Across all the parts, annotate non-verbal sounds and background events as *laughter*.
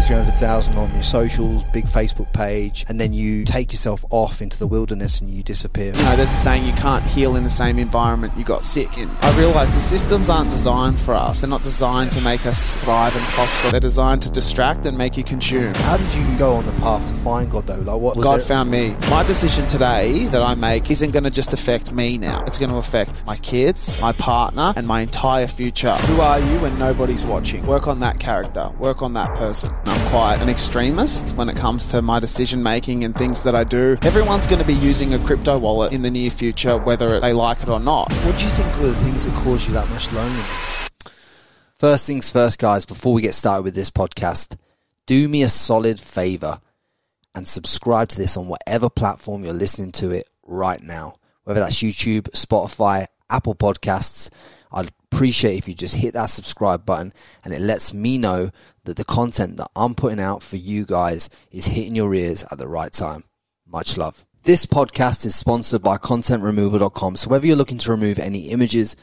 two, three hundred thousand on your socials, big Facebook page, and then you take yourself off into the wilderness and you disappear. You know, there's a saying you can't heal in the same environment you got sick in. I realised the systems aren't designed for us. They're not designed to make us thrive and prosper. They're designed to distract and make you consume. How did you go on the path to find God though? Like what God it- found me. My decision today that I make isn't going to just affect me now. It's going to affect my kids, my partner, and my entire future. Who are you when nobody's watching? Work on that character. Work on that person. I'm quite an extremist when it comes to my decision making and things that I do. Everyone's going to be using a crypto wallet in the near future, whether they like it or not. What do you think were the things that caused you that much loneliness? First things first, guys, before we get started with this podcast, do me a solid favor and subscribe to this on whatever platform you're listening to it right now. Whether that's YouTube, Spotify, Apple Podcasts, I'd appreciate if you just hit that subscribe button and it lets me know that the content that I'm putting out for you guys is hitting your ears at the right time. Much love. This podcast is sponsored by contentremoval.com. So whether you're looking to remove any images,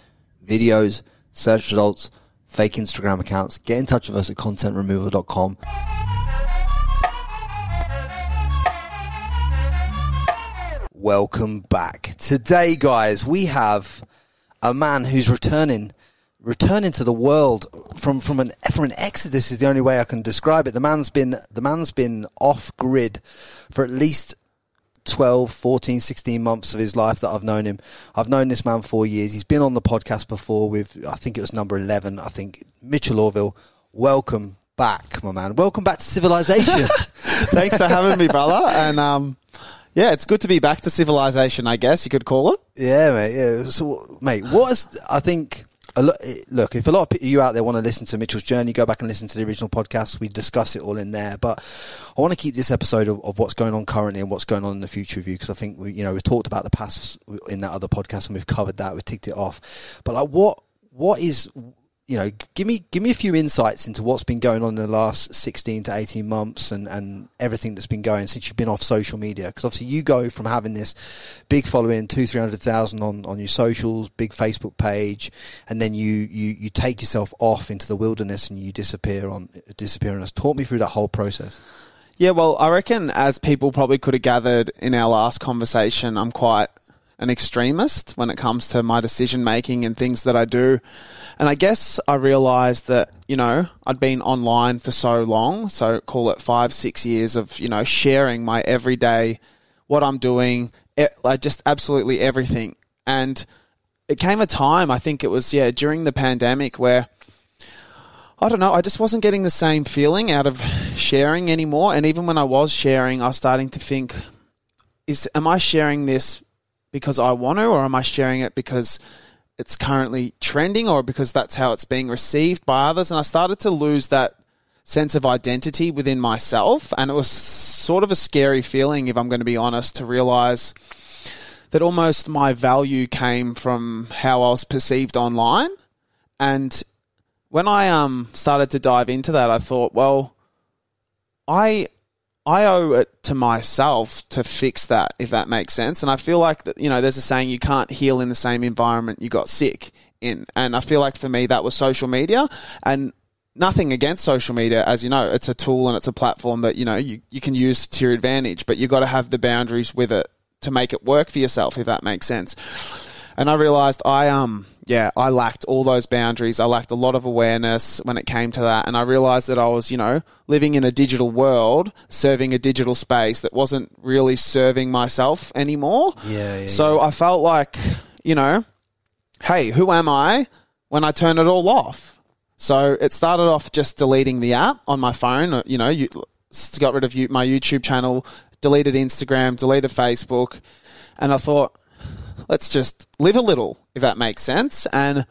videos, search results, fake Instagram accounts, get in touch with us at contentremoval.com. Welcome back. Today, guys, we have a man who's returning returning to the world from from an from an exodus is the only way I can describe it. The man's been the man's been off grid for at least 12, 14, 16 months of his life that I've known him. I've known this man for years. He's been on the podcast before with, I think it was number 11, I think, Mitchell Orval. Welcome back, my man. Welcome back to civilization. *laughs* Thanks for having me, brother. And um, yeah, it's good to be back to civilization, I guess you could call it. yeah, mate. Yeah. So, mate, what is, I think, lo- eh, look, if a lot of you out there want to listen to Mitchell's journey, go back and listen to the original podcast. We discuss it all in there. But I want to keep this episode of, of what's going on currently and what's going on in the future with you because I think we, you know, we've talked about the past in that other podcast and we've covered that. We've ticked it off. But like, what, what is, you know, give me give me a few insights into what's been going on in the last sixteen to eighteen months and and everything that's been going since you've been off social media. Because obviously you go from having this big following, two three hundred thousand on on your socials, big Facebook page, and then you you you take yourself off into the wilderness and you disappear on disappear on us. Talk me through that whole process. Yeah, well, I reckon as people probably could have gathered in our last conversation, I'm quite an extremist when it comes to my decision making and things that I do. And I guess I realized that, you know, I'd been online for so long, so call it five, six years of, you know, sharing my everyday, what I'm doing, like just absolutely everything. And it came a time, I think it was, yeah, during the pandemic where I don't know. I just wasn't getting the same feeling out of sharing anymore. And even when I was sharing, I was starting to think, is am I sharing this because I want to, or am I sharing it because it's currently trending, or because that's how it's being received by others? And I started to lose that sense of identity within myself, and it was sort of a scary feeling, if I'm going to be honest, to realize that almost my value came from how I was perceived online, and when I um started to dive into that, I thought, well, I I owe it to myself to fix that, if that makes sense. And I feel like that, you know, there's a saying you can't heal in the same environment you got sick in. And I feel like for me that was social media and nothing against social media, as you know, it's a tool and it's a platform that, you know, you, you can use to your advantage, but you've got to have the boundaries with it to make it work for yourself, if that makes sense. And I realized I um yeah, I lacked all those boundaries. I lacked a lot of awareness when it came to that. And I realized that I was, you know, living in a digital world, serving a digital space that wasn't really serving myself anymore. Yeah, yeah, So I felt like, you know, hey, who am I when I turn it all off? So it started off just deleting the app on my phone. uh, You know, you got rid of my YouTube channel, deleted Instagram, deleted Facebook, and I thought, let's just live a little, if that makes sense. And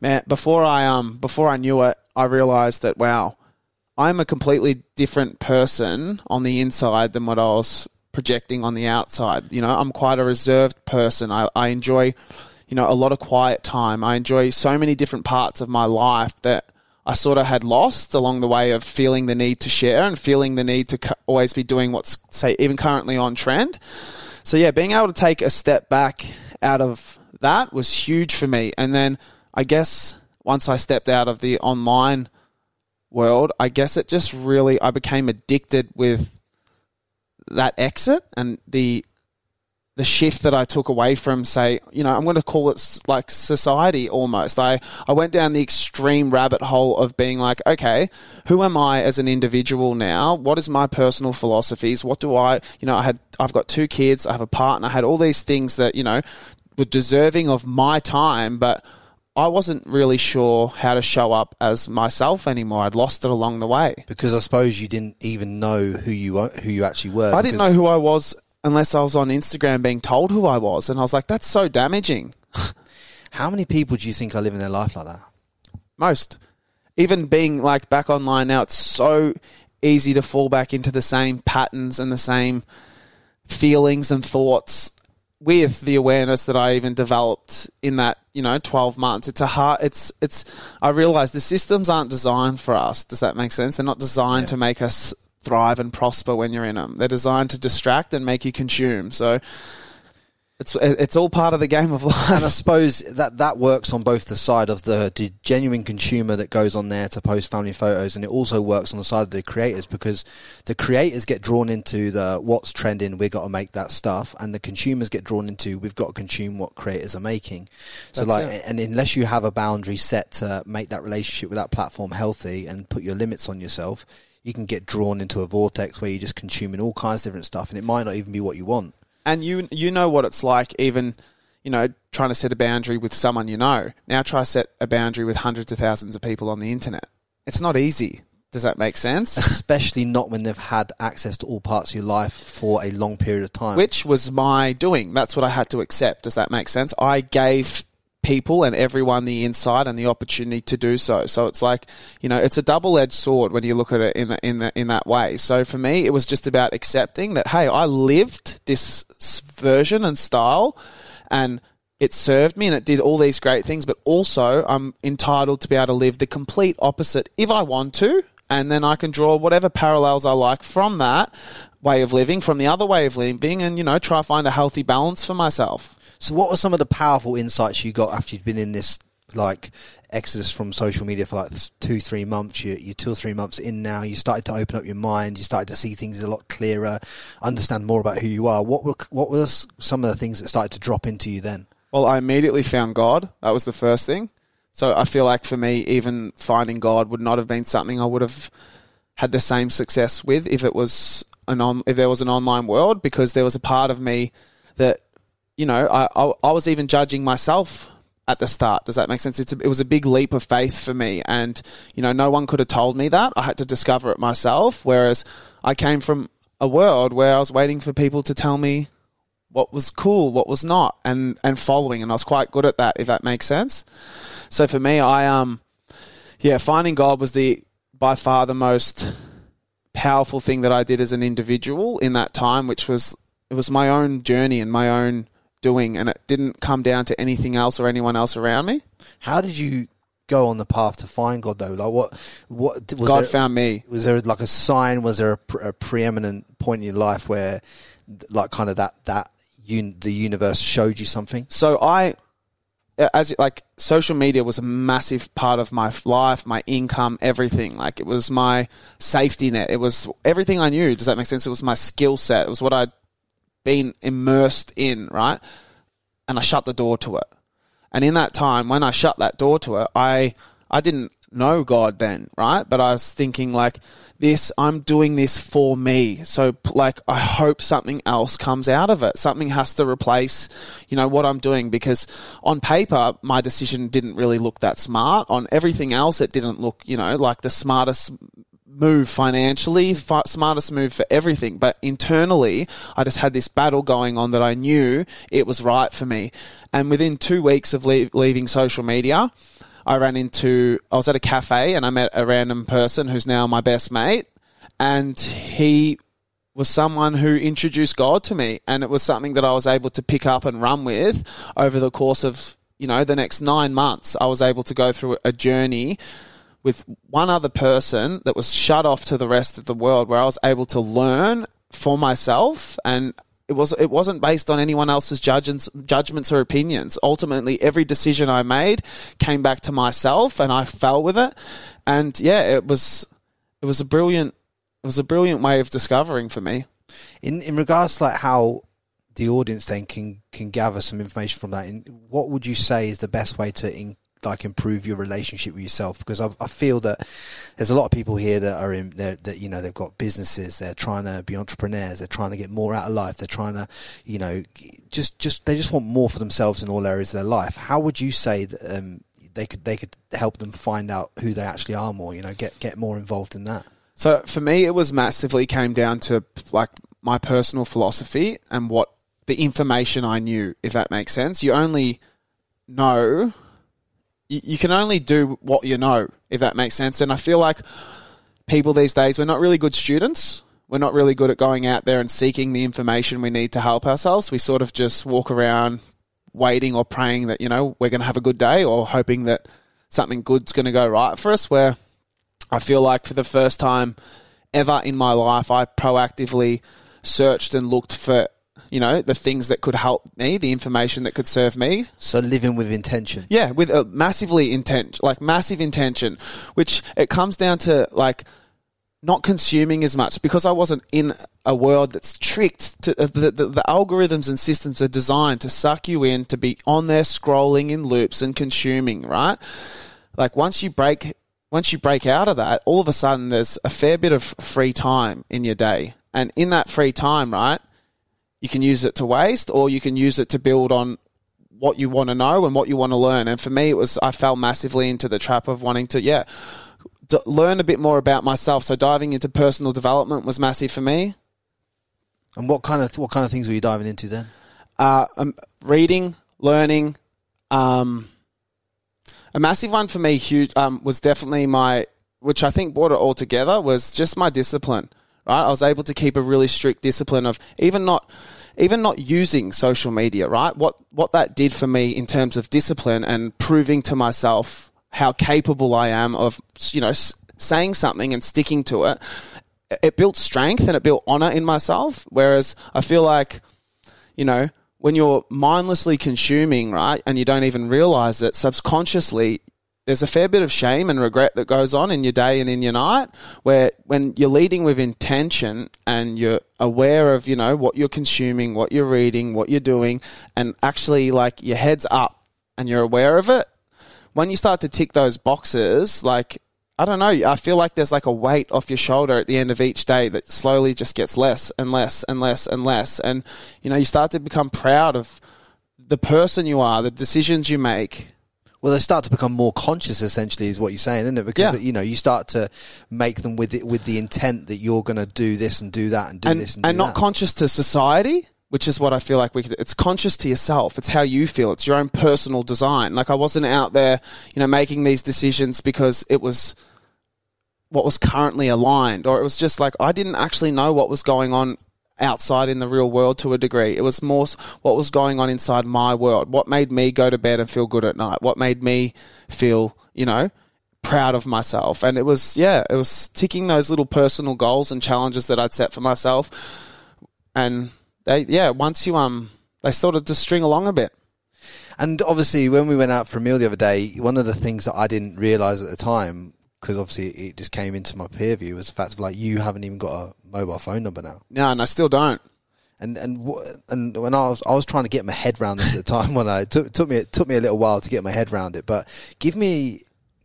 man, before I um before I knew it, I realized that wow, I'm a completely different person on the inside than what I was projecting on the outside. You know, I'm quite a reserved person. I, I enjoy, you know, a lot of quiet time. I enjoy so many different parts of my life that I sort of had lost along the way of feeling the need to share and feeling the need to always be doing what's, say, even currently on trend. So, yeah, being able to take a step back out of that was huge for me. And then I guess once I stepped out of the online world, I guess it just really I became addicted with that exit and the the shift that I took away from, say, you know, I'm going to call it like society almost. I, I went down the extreme rabbit hole of being like, okay, who am I as an individual now? What is my personal philosophies? What do I, you know, I had, I've got two kids, I have a partner, I had all these things that, you know, were deserving of my time, but I wasn't really sure how to show up as myself anymore. I'd lost it along the way. Because I suppose you didn't even know who you who you actually were. I didn't know who I was unless I was on Instagram being told who I was. And I was like, that's so damaging. *laughs* How many people do you think are living their life like that? Most. Even being like back online now, it's so easy to fall back into the same patterns and the same feelings and thoughts with the awareness that I even developed in that, you know, 12 months. It's a hard, it's, it's, I realize the systems aren't designed for us. Does that make sense? They're not designed Yeah. to make us thrive and prosper when you're in them. They're designed to distract and make you consume. So it's, it's all part of the game of *laughs* life. And I suppose that that works on both the side of the, the genuine consumer that goes on there to post family photos, and it also works on the side of the creators because the creators get drawn into the what's trending. We've got to make that stuff, and the consumers get drawn into we've got to consume what creators are making. So, That's like, it. and unless you have a boundary set to make that relationship with that platform healthy and put your limits on yourself, you can get drawn into a vortex where you're just consuming all kinds of different stuff, and it might not even be what you want. and you you know what it's like even you know trying to set a boundary with someone you know. Now try set a boundary with hundreds of thousands of people on the internet. It's not easy. Does that make sense? Especially not when they've had access to all parts of your life for a long period of time. which was my doing. That's what i had to accept. Does that make sense? I gave people and everyone the insight and the opportunity to do so. So it's like you know it's a double-edged sword when you look at it in the, in the, in that way. So for me it was just about accepting that hey i lived this version and style and it served me and it did all these great things but also i'm entitled to be able to live the complete opposite if i want to and then i can draw whatever parallels i like from that way of living from the other way of living and you know try to find a healthy balance for myself so, what were some of the powerful insights you got after you'd been in this like exodus from social media for like two, three months? You, you're two or three months in now. You started to open up your mind. You started to see things a lot clearer, understand more about who you are. What were what were some of the things that started to drop into you then? Well, I immediately found God. That was the first thing. So I feel like for me, even finding God would not have been something I would have had the same success with if it was an on, if there was an online world because there was a part of me that you know I I, I was even judging myself at the start. Does that make sense? A, it was a big leap of faith for me, and you know no one could have told me that. I had to discover it myself. Whereas I came from a world where I was waiting for people to tell me what was cool, what was not, and and following, and I was quite good at that. If that makes sense. So for me, I um, yeah, finding God was the by far the most powerful thing that I did as an individual in that time, which was it was my own journey and my own doing, and it didn't come down to anything else or anyone else around me. How did you go on the path to find God though? Like what what was God there, found me. was there like a sign? Was there a, pre- a preeminent point in your life where, like, kind of that that un- the universe showed you something? So I, as like social media was a massive part of my life, my income, everything. Like it was my safety net. It was everything I knew. Does that make sense? It was my skill set. It was what I'd been immersed in, right? And I shut the door to it. And in that time, when I shut that door to it, I I didn't know God then, right? But I was thinking like this, I'm doing this for me. So like I hope something else comes out of it. Something has to replace, you know, what I'm doing because on paper my decision didn't really look that smart. On everything else it didn't look, you know, like the smartest move financially, fi- smartest move for everything. But internally, I just had this battle going on that I knew it was right for me. And within two weeks of lea- leaving social media, I ran into, I was at a cafe and I met a random person who's now my best mate. And he was someone who introduced God to me. And it was something that I was able to pick up and run with over the course of, you know, the next nine months. I was able to go through a journey with one other person that was shut off to the rest of the world where I was able to learn for myself and it was it wasn't based on anyone else's judgments judgments or opinions. Ultimately every decision I made came back to myself and I fell with it. And yeah, it was it was a brilliant it was a brilliant way of discovering for me. In in regards to like how the audience then can can gather some information from that, in, what would you say is the best way to in, like improve your relationship with yourself? Because I, I feel that there's a lot of people here that are in there that you know they've got businesses, they're trying to be entrepreneurs, they're trying to get more out of life, they're trying to you know just just they just want more for themselves in all areas of their life. How would you say that? Um, they could they could help them find out who they actually are more. You know, get get more involved in that. So for me, it was massively came down to like my personal philosophy and what the information I knew, if that makes sense. You only know, you, you can only do what you know, if that makes sense. And I feel like people these days, we're not really good students. We're not really good at going out there and seeking the information we need to help ourselves. We sort of just walk around waiting or praying that, you know, we're going to have a good day or hoping that something good's going to go right for us. Where I feel like for the first time ever in my life, I proactively searched and looked for, you know, the things that could help me, the information that could serve me. So living with intention. Yeah, with a massively intent, like massive intention, which it comes down to like not consuming as much because I wasn't in a world that's tricked to uh, the, the, the, algorithms and systems are designed to suck you in to be on there scrolling in loops and consuming, right? Like once you break once you break out of that, all of a sudden there's a fair bit of free time in your day. And in that free time, right, you can use it to waste or you can use it to build on what you want to know and what you want to learn. And for me, it was, I fell massively into the trap of wanting to, yeah, d- learn a bit more about myself. So diving into personal development was massive for me. And what kind of, what kind of things were you diving into then? Uh, um, reading, learning, um, a massive one for me, huge, um, was definitely my, which I think brought it all together, was just my discipline. Right, I was able to keep a really strict discipline of even not, even not using social media. Right, what what that did for me in terms of discipline and proving to myself how capable I am of, you know, saying something and sticking to it. It built strength and it built honor in myself. Whereas I feel like, you know, when you're mindlessly consuming, right, and you don't even realize it, subconsciously, there's a fair bit of shame and regret that goes on in your day and in your night where when you're leading with intention and you're aware of, you know, what you're consuming, what you're reading, what you're doing, and actually like your head's up and you're aware of it, when you start to tick those boxes, like I don't know. I feel like there's like a weight off your shoulder at the end of each day that slowly just gets less and less and less and less. And, you know, you start to become proud of the person you are, the decisions you make. Well, they start to become more conscious. Essentially, is what you're saying, isn't it? Because Yeah. you know you start to make them with it with the intent that you're going to do this and do that and do this and, this and, and not that. conscious to society, which is what I feel like we could, it's conscious to yourself. It's how you feel. It's your own personal design. Like I wasn't out there, you know, making these decisions because it was what was currently aligned or it was just like I didn't actually know what was going on outside in the real world to a degree. It was more what was going on inside my world. What made me go to bed and feel good at night? What made me feel, you know, proud of myself? And it was, yeah, it was ticking those little personal goals and challenges that I'd set for myself. And they, yeah, once you, um, they sort of just string along a bit. And obviously, when we went out for a meal the other day, one of the things that I didn't realise at the time, because obviously it just came into my peer view, was the fact of like you haven't even got a mobile phone number now. No, and I still don't. And and and when I was I was trying to get my head around this at the time *laughs* when I it took took me it took me a little while to get my head around it. But give me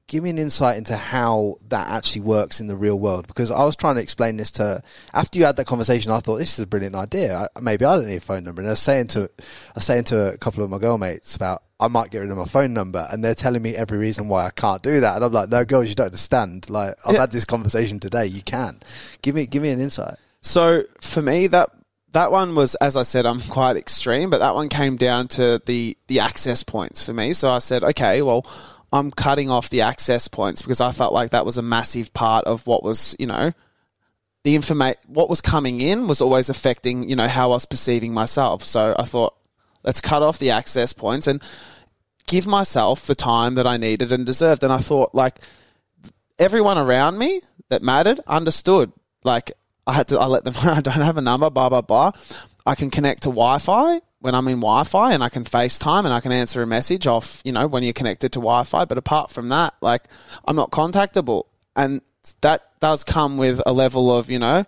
give me an insight into how that actually works in the real world because I was trying to explain this to after you had that conversation. I thought this is a brilliant idea. I, maybe I don't need a phone number. And I was saying to I was saying to a couple of my girl mates about I might get rid of my phone number, and they're telling me every reason why I can't do that. And I'm like, no, girls, you don't understand. Like I've Yeah. had this conversation today. You can give me give me an insight. So for me, that that one was, as I said, I'm quite extreme, but that one came down to the the access points for me. So I said, okay, well, I'm cutting off the access points because I felt like that was a massive part of what was, you know, the information. What was coming in was always affecting, you know, how I was perceiving myself. So I thought, let's cut off the access points and give myself the time that I needed and deserved. And I thought, like, everyone around me that mattered understood. Like I had to, I let them *laughs* I don't have a number, blah blah blah. I can connect to Wi-Fi when I'm in Wi-Fi, and I can FaceTime and I can answer a message off, you know, when you're connected to Wi-Fi. But apart from that, like I'm not contactable, and that does come with a level of, you know,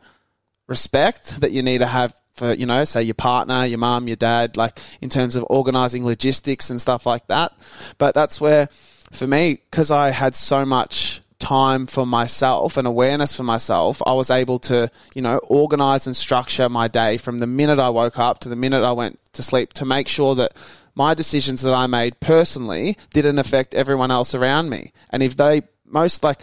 respect that you need to have for, you know, say your partner, your mum, your dad, like in terms of organizing logistics and stuff like that. But that's where, for me, because I had so much time for myself and awareness for myself, I was able to, you know, organize and structure my day from the minute I woke up to the minute I went to sleep to make sure that my decisions that I made personally didn't affect everyone else around me. And if they most like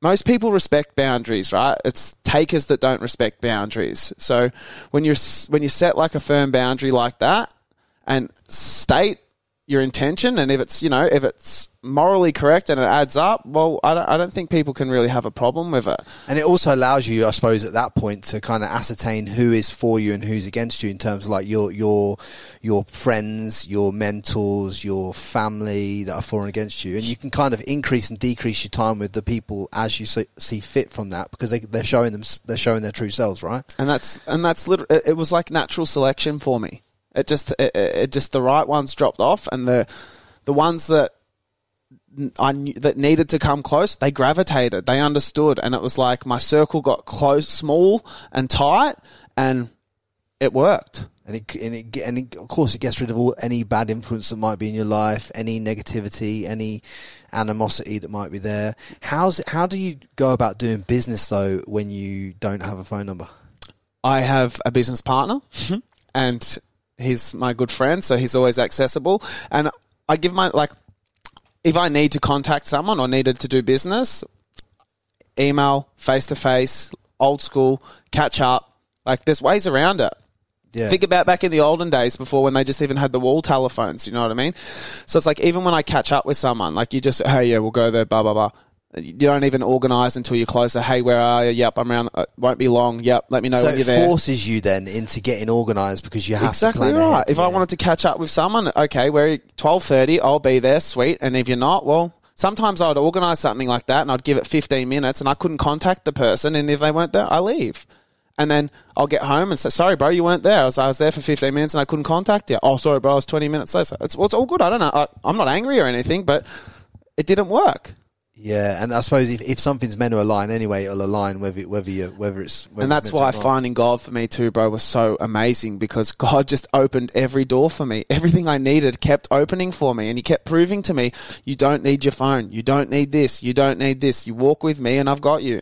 most people respect boundaries, right? It's takers that don't respect boundaries. So when you're when you set like a firm boundary like that and state your intention and if it's you know if it's morally correct and it adds up well I don't, I don't think people can really have a problem with it. And it also allows you, I suppose, at that point to kind of ascertain who is for you and who's against you in terms of like your your your friends, your mentors, your family that are for and against you, and you can kind of increase and decrease your time with the people as you see, fit from that because they, they're showing them they're showing their true selves, right? and that's and that's literally it, it was like natural selection for me it just it, it just the right ones dropped off and the the ones that I knew, that needed to come close, they gravitated, they understood, and it was like my circle got close, small and tight, and it worked. And it, and it, and it, of course, it gets rid of all any bad influence that might be in your life, any negativity, any animosity that might be there. How's how do you go about doing business though when you don't have a phone number? I have a business partner, mm-hmm. and he's my good friend, so he's always accessible. And I give my like, if I need to contact someone or needed to do business, email, face to face, old school, catch up. Like, there's ways around it. Yeah. Think about back in the olden days before when they just even had the wall telephones, you know what I mean? So it's like even when I catch up with someone, like you just, hey, yeah, we'll go there, blah, blah, blah. You don't even organise until you're closer. Hey, where are you? Yep, I'm around. Uh, won't be long. Yep, let me know so when you're there. it forces you then into getting organised because you have exactly to plan right. ahead, If I wanted to catch up with someone, okay, we're twelve thirty. I'll be there. Sweet. And if you're not, well, sometimes I'd organise something like that, and I'd give it fifteen minutes, and I couldn't contact the person, and if they weren't there, I leave. And then I'll get home and say, "Sorry, bro, you weren't there. I was, I was there for 15 minutes and I couldn't contact you." Oh, sorry, bro, I was 20 minutes later. It's, well, it's all good. I don't know. I, I'm not angry or anything, but it didn't work. Yeah, and I suppose if, if something's meant to align anyway, it'll align whether whether you whether it's whether and that's it's why to or not. finding God for me too, bro, was so amazing because *laughs* God just opened every door for me. Everything I needed kept opening for me, and He kept proving to me, "You don't need your phone. You don't need this. You don't need this. You walk with me, and I've got you."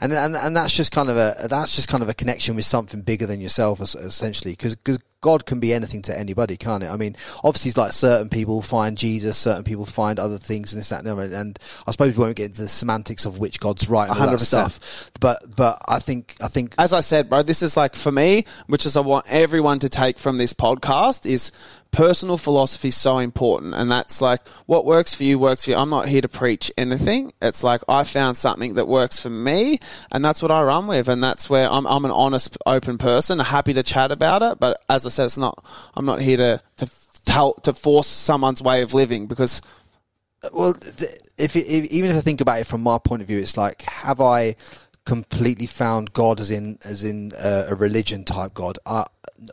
and and and that's just kind of a that's just kind of a connection with something bigger than yourself, es- essentially, because God can be anything to anybody, can't it? I mean, obviously, it's like certain people find Jesus, certain people find other things, and this, that, and the other. And I suppose we won't get into the semantics of which God's right and all that stuff. But but I think I think As I said, bro, this is like for me, which is I want everyone to take from this podcast is personal philosophy is so important and that's like what works for you works for you. I'm not here to preach anything. It's like I found something that works for me and that's what I run with and that's where I'm I'm an honest open person, happy to chat about it, but as I said it's not I'm not here to to tell to force someone's way of living because well, if, if even if I think about it from my point of view, it's like have I completely found God as in as in uh, a religion type God? Uh,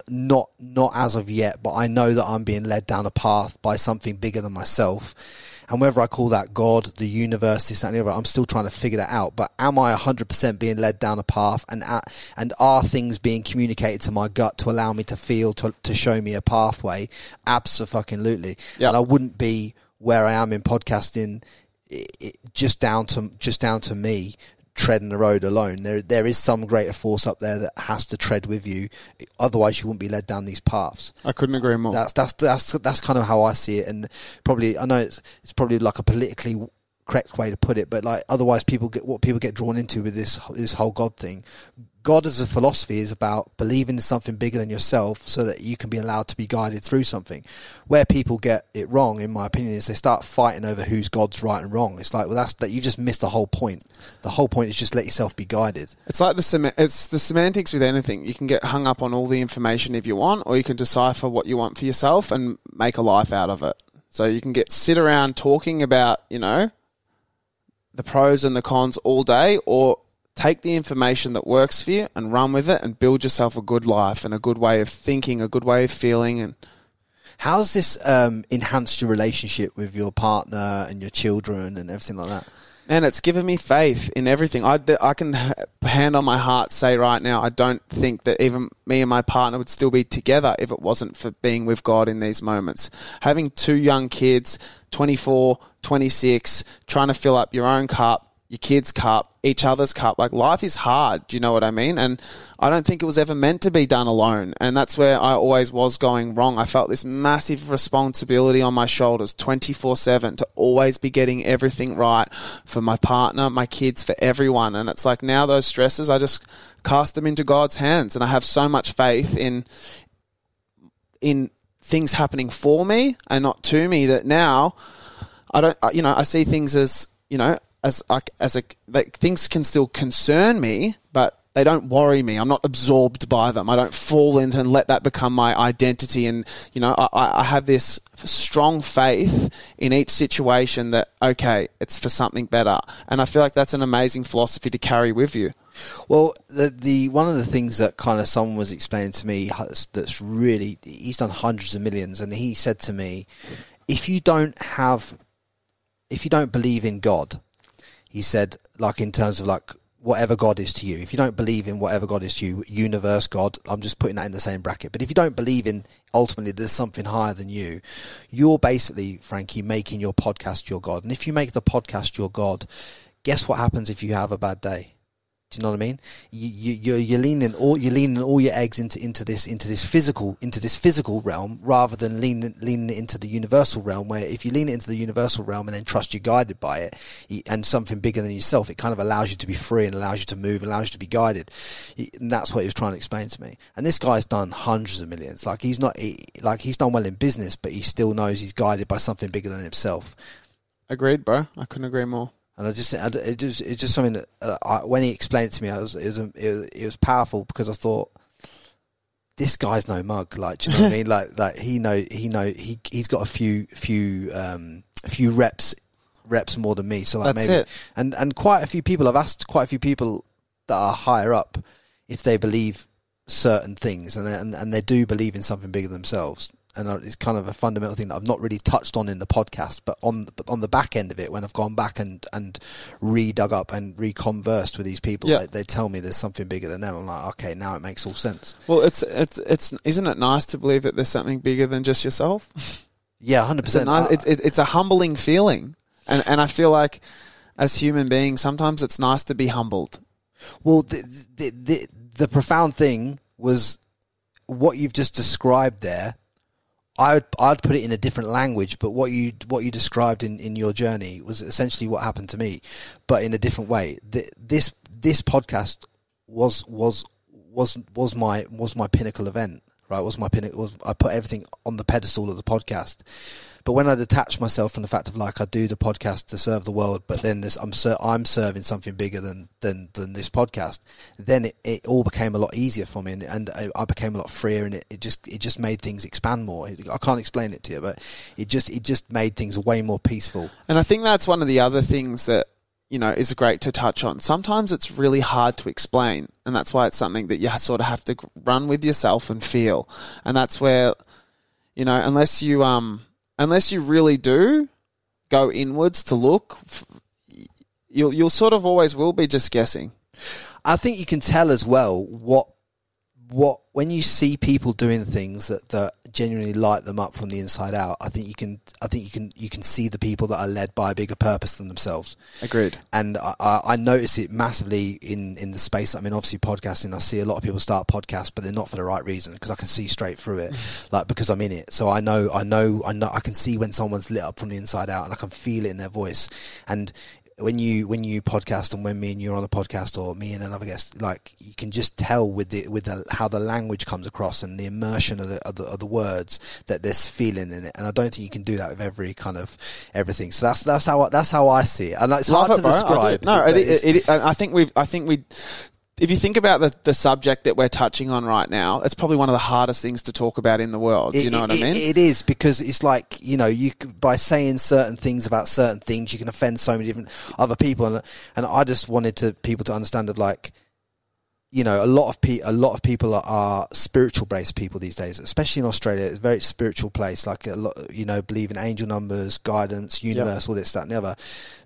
not not as of yet, but I know that I'm being led down a path by something bigger than myself. And whether I call that God, the universe, this, that, and the other, I'm still trying to figure that out. But am I 100% being led down a path? And a and are things being communicated to my gut to allow me to feel, to, to show me a pathway? Absolutely. Yeah. And I wouldn't be where I am in podcasting i i just down to just down to me treading the road alone. There there is some greater force up there that has to tread with you. Otherwise, you wouldn't be led down these paths. I couldn't agree more. That's that's that's that's kind of how I see it, and probably I know it's it's probably like a politically correct way to put it, but like otherwise people get what people get drawn into with this this whole God thing. God as a philosophy is about believing in something bigger than yourself so that you can be allowed to be guided through something. Where people get it wrong, in my opinion, is they start fighting over who's God's right and wrong. It's like, well, that's that you just missed the whole point. The whole point is just let yourself be guided. It's like the it's the semantics with anything. You can get hung up on all the information if you want, or you can decipher what you want for yourself and make a life out of it. So you can get sit around talking about you know the pros and the cons all day, or take the information that works for you and run with it and build yourself a good life and a good way of thinking, a good way of feeling, and How's this um, enhanced your relationship with your partner and your children and everything like that? Man, it's given me faith in everything. I, I can hand on my heart say right now, I don't think that even me and my partner would still be together if it wasn't for being with God in these moments. Having two young kids, 24, 26, trying to fill up your own cup, your kids' cup, each other's cup. Like life is hard. Do you know what I mean? And I don't think it was ever meant to be done alone. And that's where I always was going wrong. I felt this massive responsibility on my shoulders 24 7 to always be getting everything right for my partner, my kids, for everyone. And it's like now those stresses, I just cast them into God's hands. And I have so much faith in, in things happening for me and not to me that now I don't, you know, I see things as, you know, as like as a like things can still concern me, but they don't worry me. I'm not absorbed by them. I don't fall into and let that become my identity. And you know, I, I have this strong faith in each situation that okay, it's for something better. And I feel like that's an amazing philosophy to carry with you. Well, the, the one of the things that kind of someone was explaining to me that's really he's done hundreds of millions, and he said to me, if you don't have, if you don't believe in God, he said, like in terms of like whatever God is to you. If you don't believe in whatever God is to you, universe, God, I'm just putting that in the same bracket. But if you don't believe in ultimately there's something higher than you, you're basically, Frankie, making your podcast your God. And if you make the podcast your God, guess what happens if you have a bad day? Do you know what I mean? You, you, you're, you're leaning all you're leaning all your eggs into into this into this physical into this physical realm rather than leaning leaning into the universal realm. Where if you lean into the universal realm and then trust you're guided by it and something bigger than yourself, it kind of allows you to be free and allows you to move, allows you to be guided. And that's what he was trying to explain to me. And this guy's done hundreds of millions. Like he's not he, like he's done well in business, but he still knows he's guided by something bigger than himself. Agreed, bro. I couldn't agree more. And I just, it just, it's just something that uh, I, when he explained it to me, I was, it was, it was, it was powerful because I thought, this guy's no mug. Like, do you know what I mean? *laughs* Like, like he know, he know, he he's got a few, few, um, a few reps, reps more than me. So like That's maybe, it. and and quite a few people. I've asked quite a few people that are higher up if they believe certain things, and and and they do believe in something bigger themselves and it's kind of a fundamental thing that I've not really touched on in the podcast, but on the, on the back end of it, when I've gone back and and re-dug up and reconversed with these people, Yeah. they, they tell me there's something bigger than them. I'm like, okay, now it makes all sense. Well, it's it's it's isn't it nice to believe that there's something bigger than just yourself? *laughs* Yeah, hundred It's a, percent. nice, uh, it's, it, it's a humbling feeling, and and I feel like as human beings, sometimes it's nice to be humbled. Well, the, the the the profound thing was what you've just described there. I'd I'd put it in a different language, but what you what you described in, in your journey was essentially what happened to me, but in a different way. The, this this podcast was was was was my was my pinnacle event. Right, was my pinnacle. Was I put everything on the pedestal of the podcast, but when I detach myself from the fact of like I do the podcast to serve the world, but then this, I'm ser- I'm serving something bigger than than than this podcast, then it, it all became a lot easier for me, and, and I, I became a lot freer, and it, it just it just made things expand more. I can't explain it to you, but it just it just made things way more peaceful. And I think that's one of the other things that, you know, is great to touch on. Sometimes it's really hard to explain, and that's why it's something that you sort of have to run with yourself and feel. And that's where, you know, unless you um unless you really do go inwards to look, you'll you'll sort of always will be just guessing. I think you can tell as well what what when you see people doing things that, that genuinely light them up from the inside out. I think you can I think you can you can see the people that are led by a bigger purpose than themselves. Agreed. and I, I I notice it massively in, in the space. I mean, obviously podcasting. I see a lot of people start podcasts, but they're not for the right reason because I can see straight through it, *laughs* like because I'm in it. So I know, I know, I know. I can see when someone's lit up from the inside out, and I can feel it in their voice. And when you when you podcast and when me and you're on a podcast or me and another guest, like you can just tell with the with the, how the language comes across and the immersion of the, of the of the words that there's feeling in it. And I don't think you can do that with every kind of everything. So that's that's how I, that's how I see it. And it's Love hard it, to bro. I do. describe. No, it, it, I think we I think we. If you think about the, the subject that we're touching on right now, it's probably one of the hardest things to talk about in the world. Do you know It- what I it- mean? It is because it's like you know you by saying certain things about certain things you can offend so many different other people and and I just wanted to people to understand of like you know, a lot of pe- a lot of people are, are spiritual based people these days, especially in Australia. It's a very spiritual place. Like a lot, you know, believe in angel numbers, guidance, universe, all this, that, and the other.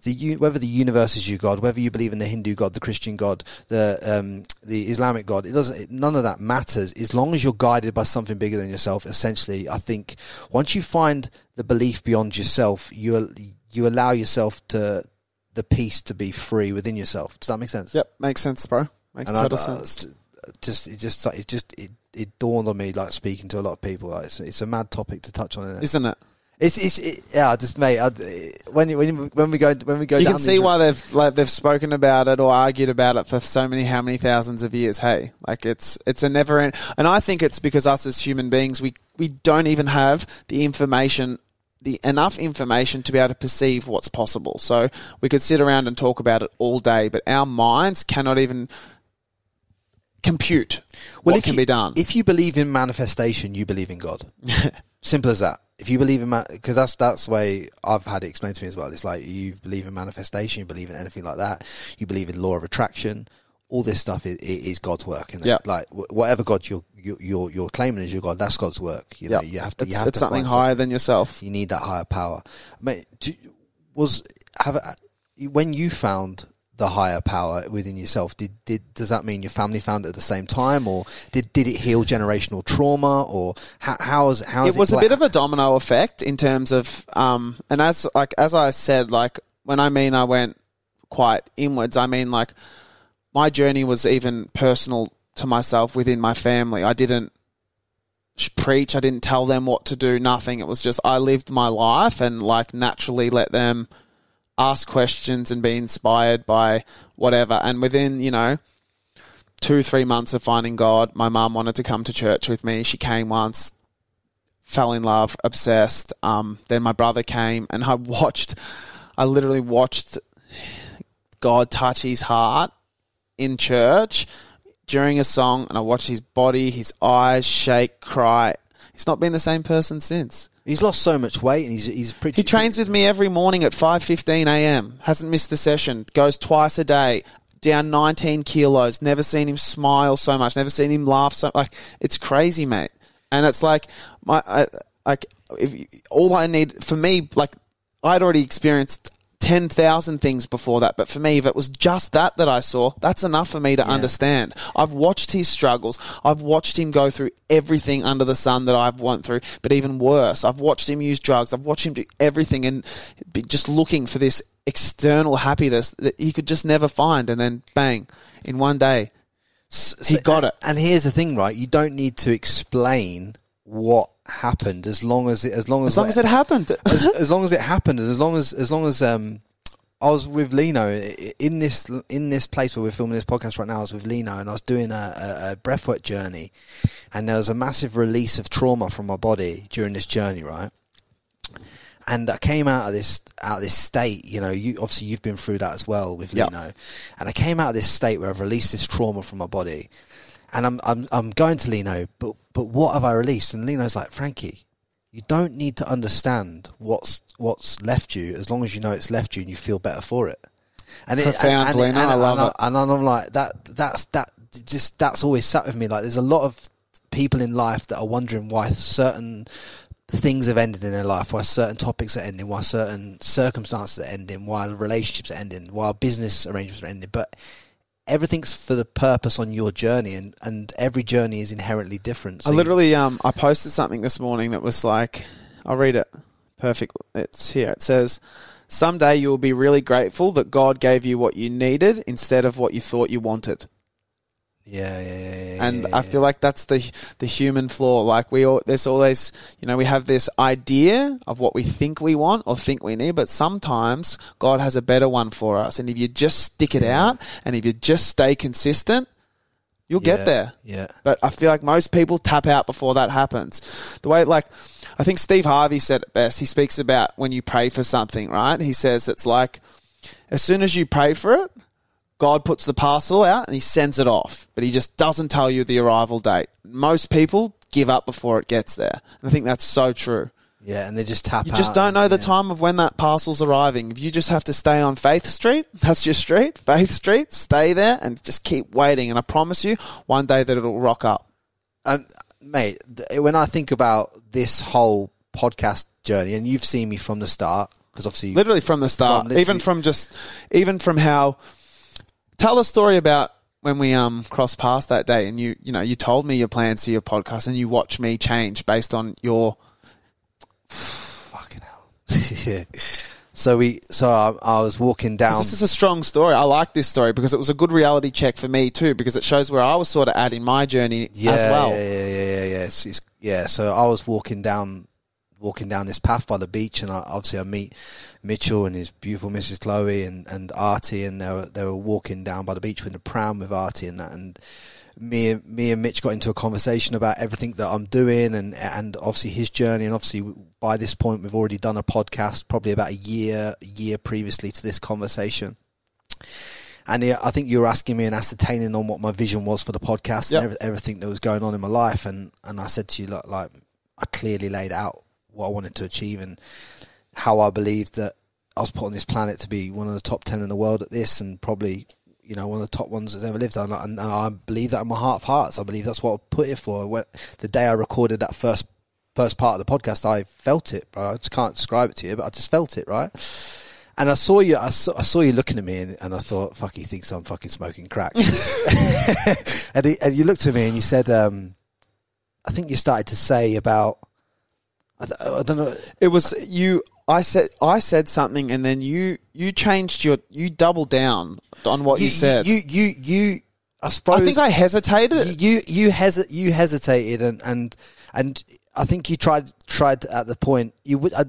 The whether the universe is your god, whether you believe in the Hindu god, the Christian god, the um, the Islamic god, it doesn't. It, none of that matters as long as you're guided by something bigger than yourself. Essentially, I think once you find the belief beyond yourself, you you allow yourself to the peace to be free within yourself. Does that make sense? Yep, makes sense, bro. Makes And total I, I- uh, sense. just it just it just it, it dawned on me like speaking to a lot of people. Like, it's, it's a mad topic to touch on. Isn't it? Isn't it? It's it's it, yeah. Just mate, I, when when when we go when we go, you can see why they've like they've spoken about it or argued about it for so many how many thousands of years. Hey, like it's it's a never end, and I think it's because us as human beings we we don't even have the information. The enough information to be able to perceive what's possible. So we could sit around and talk about it all day, but our minds cannot even compute what if can you, be done. If you believe in manifestation, you believe in God. *laughs* Simple as that. If you believe in because that's that's the way I've had it explained to me as well. It's like you believe in manifestation, you believe in anything like that. You believe in law of attraction. All this stuff is, is God's work, and Yeah. like whatever God you're you're you're claiming as your God, that's God's work. You know, Yeah. you have to. you it's have it's to something higher than yourself. You need that higher power. Mate, do, was have when you found the higher power within yourself? Did did does that mean your family found it at the same time, or did did it heal generational trauma, or how how is how is it It was a bit of a domino effect in terms of um and as like as I said like when I mean I went quite inwards I mean like my journey was even personal to myself within my family. I didn't preach. I didn't tell them what to do nothing. It was just I lived my life and like naturally let them ask questions and be inspired by whatever and within you know two three months of finding God my mum wanted to come to church with me she came once fell in love, obsessed. Um, then my brother came, and I *laughs* watched. I literally watched God touch his heart in church during a song, and I watched his body, his eyes shake, cry. He's not been the same person since. He's lost so much weight, and he's he's pretty. He trains with me every morning at 5:15 a.m. Hasn't missed the session. Goes twice a day. Down 19 kilos. Never seen him smile so much. Never seen him laugh so like it's crazy, mate. And it's like my I, like if all I need for me like I'd already experienced 10,000 things before that, but for me if it was just that that I saw, that's enough for me to understand. I've watched his struggles. I've watched him go through everything under the sun that I've went through, but even worse, I've watched him use drugs. I've watched him do everything and be just looking for this external happiness that he could just never find and then bang, in one day he got it. And here's the thing, right? You don't need to explain what happened as long as it, as long as As long as it *laughs* happened. as, *laughs* as long as it happened, as long as as long as um, I was with Lino in this in this place where we're filming this podcast right now. I was with Lino, and I was doing a, a, a breathwork journey, and there was a massive release of trauma from my body during this journey, right? And I came out of this out of this state, you know. You obviously you've been through that as well with. Lino, and I came out of this state where I've released this trauma from my body, and I'm I'm I'm going to Lino, but but what have I released? And Lino's like, Frankie, you don't need to understand what's what's left you as long as you know it's left you and you feel better for it. And Profound, and, Lino, I love and, it. And I'm like that. That's that. Just that's always sat with me. Like there's a lot of people in life that are wondering why certain things have ended in their life, why certain topics are ending, why certain circumstances are ending, why relationships are ending, why business arrangements are ending. But everything's for the purpose on your journey, and, and every journey is inherently different. So I literally um I posted something this morning that was like I'll read it. Perfect. It's here. It says someday you will be really grateful that God gave you what you needed instead of what you thought you wanted. Yeah, yeah, yeah, yeah, And yeah, I feel like that's the the human flaw. Like we all there's always you know we have this idea of what we think we want or think we need, but sometimes God has a better one for us. And if you just stick it out and if you just stay consistent, you'll get there. Yeah, But I feel like most people tap out before that happens. The way, like, I think Steve Harvey said it best. He speaks about when you pray for something, right? He says it's like, as soon as you pray for it, God puts the parcel out and he sends it off, but he just doesn't tell you the arrival date. Most people give up before it gets there. And I think that's so true. Yeah, and they just tap You just don't know the Yeah. time of when that parcel's arriving. If you just have to stay on Faith Street, *laughs* that's your street, Faith Street, stay there and just keep waiting. And I promise you, one day that it'll rock up. Um, mate, th- when I think about this whole podcast journey, and you've seen me from the start, because obviously, Literally from the start, From literally- even from just, even from how, tell a story about when we um crossed paths that day and you, you know, you told me your plans for your podcast and you watched me change based on your, fucking hell. *laughs* yeah. So we, so I, I was walking down. This is a strong story. I like this story because it was a good reality check for me too, because it shows where I was sort of at in my journey yeah, as well. Yeah, yeah, yeah, yeah, yeah. It's, it's, yeah. So I was walking down, walking down this path by the beach, and I, obviously I meet Mitchell and his beautiful Mrs. Chloe and and Artie, and they were they were walking down by the beach with the pram with Artie and that, and me and me and Mitch got into a conversation about everything that I'm doing and and obviously his journey and obviously by this point we've already done a podcast probably about a year a year previously to this conversation and I think you were asking me and ascertaining on what my vision was for the podcast Yep. and everything that was going on in my life and and I said to you like, like I clearly laid out what I wanted to achieve and how I believed that I was put on this planet to be one of the top 10 in the world at this and probably you know one of the top ones that's ever lived. And, I- and I believe that in my heart of hearts. I believe that's what I put it for. When, the day I recorded that first first part of the podcast I felt it bro. I just can't describe it to you but I just felt it right? And I saw you I saw, I saw you looking at me and, and I thought fuck he thinks I'm fucking smoking crack. *laughs* *laughs* And, he, and you looked at me and you said um, I think you started to say about I don't, I don't know It was you. I said I said something, and then you you changed your you doubled down on what you, said. You, you, you. I suppose. I think I hesitated. you, you, you, hesi- you hesitated, and and and I think you tried tried at the point you would I,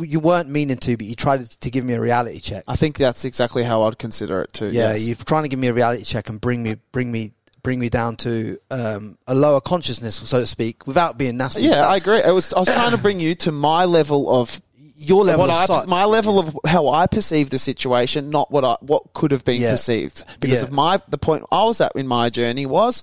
you weren't meaning to, but you tried to give me a reality check. I think that's exactly how I'd consider it too. Yeah, yes. you're trying to give me a reality check and bring me bring me bring me down to um, a lower consciousness, so to speak, without being nasty. yeah, I agree. I was I was trying to bring you to my level of your level what of I, my level of how I perceive the situation, not what I what could have been Yeah. perceived. Because Yeah. of my the point I was at in my journey was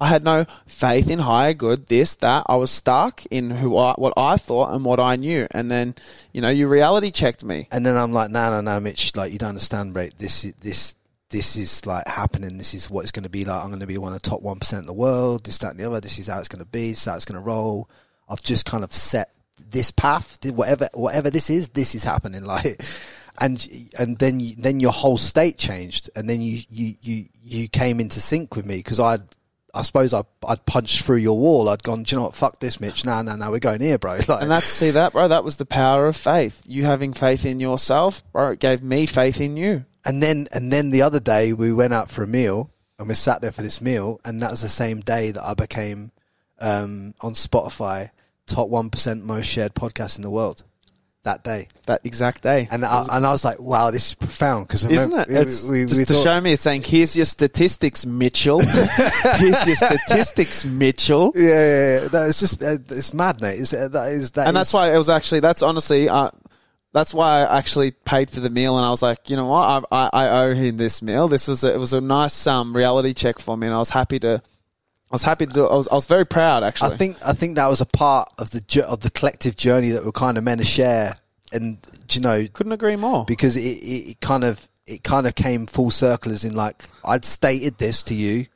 I had no faith in higher good, this, that. I was stuck in who I, what I thought and what I knew. And then, you know, you reality checked me. And then I'm like, no, no, no, Mitch, like you don't understand, mate. This is this this is like happening. This is what it's going to be like. I'm going to be one of the top one percent in the world. This, that, and the other. This is how it's going to be. This is how it's going to roll. I've just kind of set this path. Whatever, whatever this is, this is happening. *laughs* Like, and and then you, then your whole state changed, and then you you you you came into sync with me because I'd. I suppose I, I'd punched through your wall. I'd gone, do you know what? Fuck this, Mitch. No, no, no. We're going here, bro. *laughs* Like, And that's, see that, bro? That was the power of faith. You having faith in yourself, bro, it gave me faith in you. And then and then the other day we went out for a meal and we sat there for this meal and that was the same day that I became um, on Spotify top one percent most shared podcast in the world. That day, That exact day. and I, and I was like, "Wow, this is profound." Because Isn't it? It's just to show me. It's saying, "Here's your statistics, Mitchell. *laughs* Here's your statistics, Mitchell." yeah, yeah, yeah. It's just uh, it's mad, mate. It's, uh, that is that and that's why it was actually. That's honestly. Uh, that's why I actually paid for the meal, and I was like, you know what, I, I, I owe him this meal. This was a, it was a nice um, reality check for me, and I was happy to. I was happy to do. it. I was I was very proud actually. I think I think that was a part of the of the collective journey that we're kind of meant to share. And you know, couldn't agree more. because it, it, it kind of it kind of came full circle as in like I'd stated this to you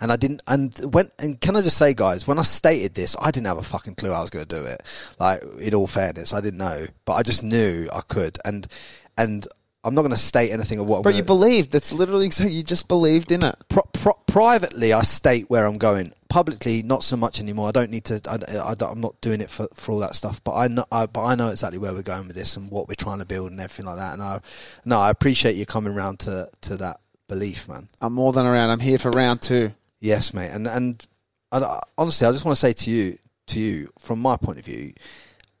and I didn't and when and can I just say guys when I stated this I didn't have a fucking clue I was going to do it like in all fairness I didn't know but I just knew I could and and I'm not going to state anything of what I'm But you believed. That's literally so *laughs* you just believed in it. pri- pri- privately I state where I'm going. Publicly, not so much anymore. I don't need to. I, I, am not doing it for, for all that stuff. But I know. I, but I know exactly where we're going with this and what we're trying to build and everything like that. And I, no, I appreciate you coming round to to that belief, man. I'm more than around. I'm here for round two. Yes, mate. And and, and I, honestly, I just want to say to you, to you, from my point of view,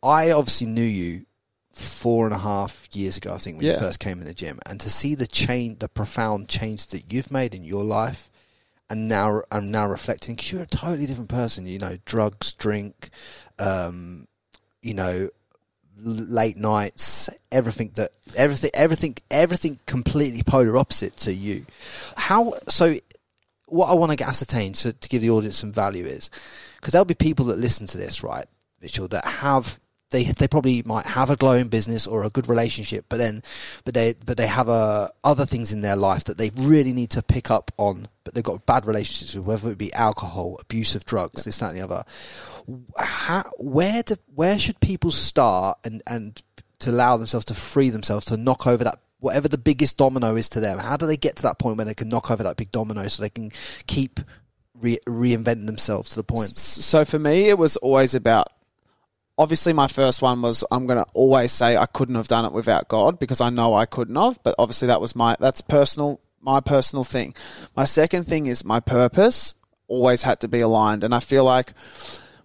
I obviously knew you four and a half years ago. I think when Yeah. you first came in the gym, and to see the change, the profound change that you've made in your life, and now I'm now reflecting because you're a totally different person. You know, drugs, drink, um, you know, late nights, everything that everything, everything, everything completely polar opposite to you. How so? What I want to get ascertained to, to give the audience some value is because there'll be people that listen to this, right, Mitchell, that have they they probably might have a glowing business or a good relationship, but then but they but they have uh, other things in their life that they really need to pick up on, but they've got bad relationships with, whether it be alcohol, abuse of drugs, this that and the other. How, where do where should people start and and to allow themselves to free themselves to knock over that whatever the biggest domino is to them? How do they get to that point where they can knock over that big domino so they can keep re- reinventing themselves to the point? So for me, it was always about. Obviously, my first one was I'm going to always say I couldn't have done it without God because I know I couldn't have. But obviously, that was my that's personal my personal thing. My second thing is my purpose always had to be aligned, and I feel like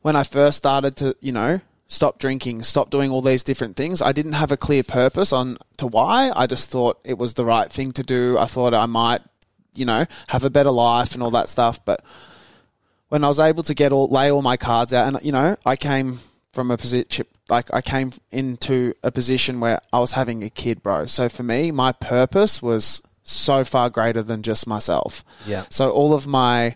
when I first started to you know stop drinking, stop doing all these different things. I didn't have a clear purpose on to why. I just thought it was the right thing to do. I thought I might, you know, have a better life and all that stuff. But when I was able to get all lay all my cards out, and you know, I came from a position like I came into a position where I was having a kid, bro. So for me, my purpose was so far greater than just myself. Yeah. So all of my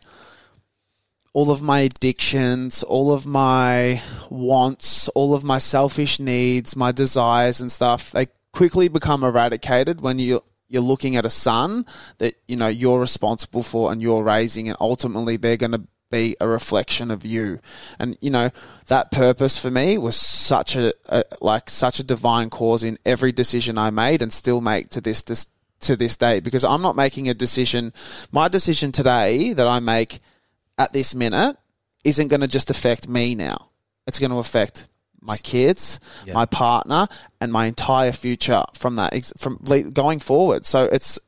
all of my addictions, all of my wants, all of my selfish needs, my desires and stuff, they quickly become eradicated when you you're looking at a son that you know you're responsible for and you're raising and ultimately they're going to be a reflection of you and you know that purpose for me was such a, a like such a divine cause in every decision I made and still make to this this to this day because I'm not making a decision my decision today that I make at this minute isn't going to just affect me now. It's going to affect my kids, Yeah. my partner, and my entire future from that from going forward. So it's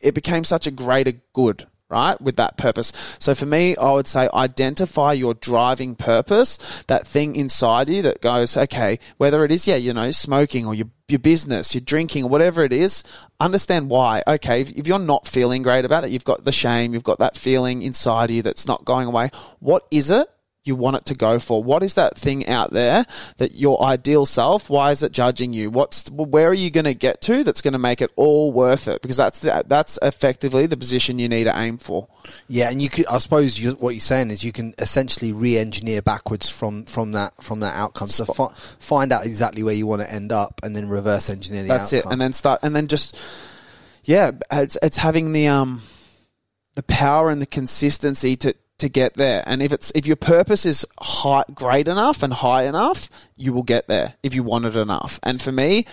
it became such a greater good, right? With that purpose. So for me, I would say identify your driving purpose, that thing inside you that goes, okay, whether it is yeah, you know, smoking or your your business, your drinking, whatever it is, understand why. Okay, if, if you're not feeling great about it, you've got the shame, you've got that feeling inside you that's not going away. What is it? You want it to go for? What is that thing out there that your ideal self? Why is it judging you? What's where are you going to get to that's going to make it all worth it? Because that's the, that's effectively the position you need to aim for. Yeah, and you could. I suppose you, what you're saying is you can essentially re-engineer backwards from from that from that outcome. So fi- find out exactly where you want to end up, and then reverse engineer the That's outcome. it, and then start, and then just yeah, it's it's having the um the power and the consistency to to get there. And if it's if your purpose is high, great enough and high enough, you will get there if you want it enough. And for me,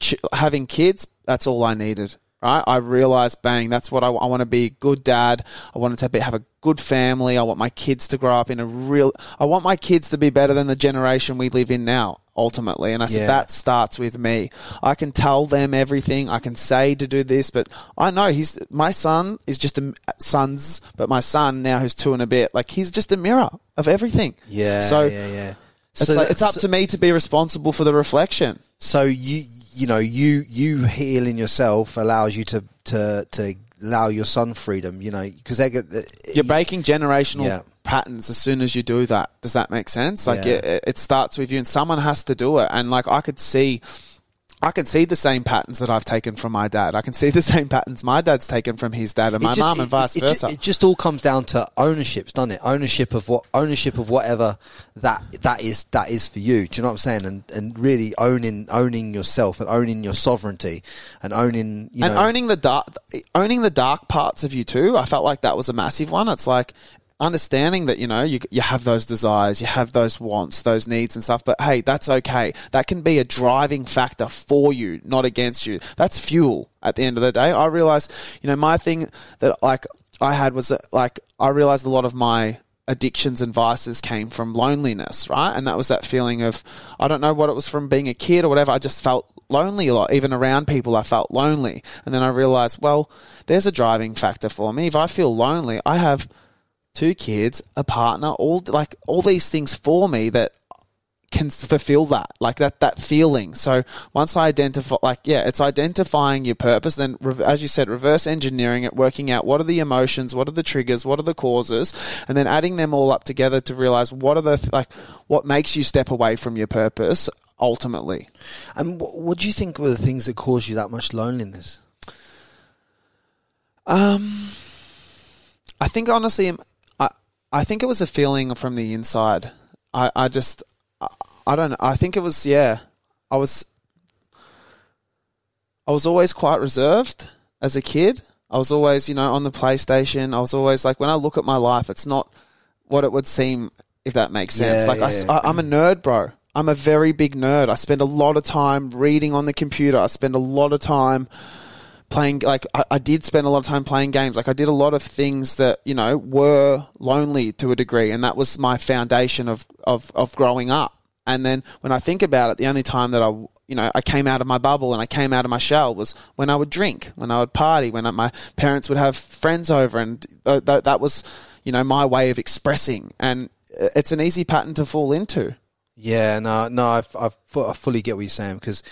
ch- having kids, that's all I needed. Right? I realized, bang, that's what I, I want to be a good dad. I wanted to be, have a good family. I want my kids to grow up in a real, I want my kids to be better than the generation we live in now, ultimately. And I said, Yeah. that starts with me. I can tell them everything. I can say to do this, but I know he's, my son is just a, sons, but my son now who's two and a bit, like he's just a mirror of everything. yeah, So yeah, yeah. it's, like, it's up to me to be responsible for the reflection. So you you know you you healing yourself allows you to to to allow your son freedom. You know because they get the- uh, You're breaking generational Yeah. patterns as soon as you do that. Does that make sense? Like Yeah. it, it starts with you, and someone has to do it. And like I could see, I can see the same patterns that I've taken from my dad. I can see the same patterns my dad's taken from his dad and my It mum, and vice it, ju- versa. It just all comes down to ownership, doesn't it? Ownership of what ownership of whatever that that is that is for you. Do you know what I'm saying? And and really owning owning yourself and owning your sovereignty and owning you and owning the dark, owning the dark parts of you too. I felt like that was a massive one. It's like understanding that you know you you have those desires, you have those wants, those needs and stuff. But hey, that's okay. That can be a driving factor for you, not against you. That's fuel. At the end of the day, I realized, you know, my thing that like I had was that, like I realized a lot of my addictions and vices came from loneliness, right? And that was that feeling of, I don't know what it was from being a kid or whatever. I just felt lonely a lot. Even around people, I felt lonely. And then I realized, well, there's a driving factor for me. If I feel lonely, I have two kids, a partner, all like all these things for me that can fulfill that, like that, that feeling. So once I identify, like, yeah, it's identifying your purpose. Then, as you said, reverse engineering it, working out what are the emotions, what are the triggers, what are the causes, and then adding them all up together to realize what are the, th- like, what makes you step away from your purpose ultimately. And what, what do you think were the things that caused you that much loneliness? Um, I think honestly, I think it was a feeling from the inside. I I just I, I don't know. I think it was yeah. I was I was always quite reserved as a kid. I was always, you know, on the PlayStation. I was always like when I look at my life, it's not what it would seem if that makes sense. Yeah, like yeah, I. I, am a nerd, bro. I'm a very big nerd. I spend a lot of time reading on the computer. I spend a lot of time playing like I, I did spend a lot of time playing games. Like i did a lot of things that you know were lonely to a degree and that was my foundation of of, of growing up. And then when i think about it the only time that i you know i came out of my bubble and i came out of my shell was when i would drink when i would party when my parents would have friends over and uh, th- that was you know my way of expressing. And it's an easy pattern to fall into. Yeah, no, no, I, I, I fully get what you're saying because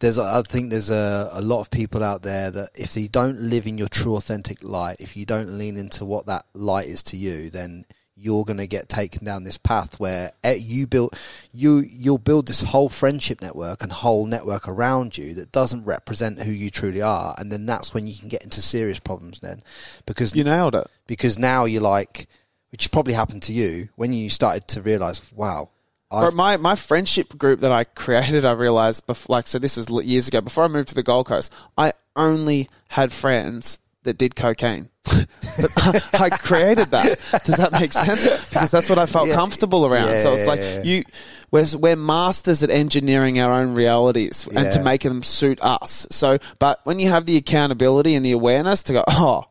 there's, I think there's a, a lot of people out there that if you don't live in your true authentic light, if you don't lean into what that light is to you, then you're going to get taken down this path where eh, you build, you, you'll build this whole friendship network and whole network around you that doesn't represent who you truly are. And then that's when you can get into serious problems then because you nailed it because now you're like, which probably happened to you when you started to realize, wow, I've, my, my friendship group that I created, I realized, before, like, so this was years ago, before I moved to the Gold Coast, I only had friends that did cocaine. *laughs* but I, I created that. Does that make sense? Because that's what I felt Yeah. comfortable around. Yeah, so it's like, yeah. you, we're, we're masters at engineering our own realities and to make them suit us. So, but when you have the accountability and the awareness to go, *laughs* oh,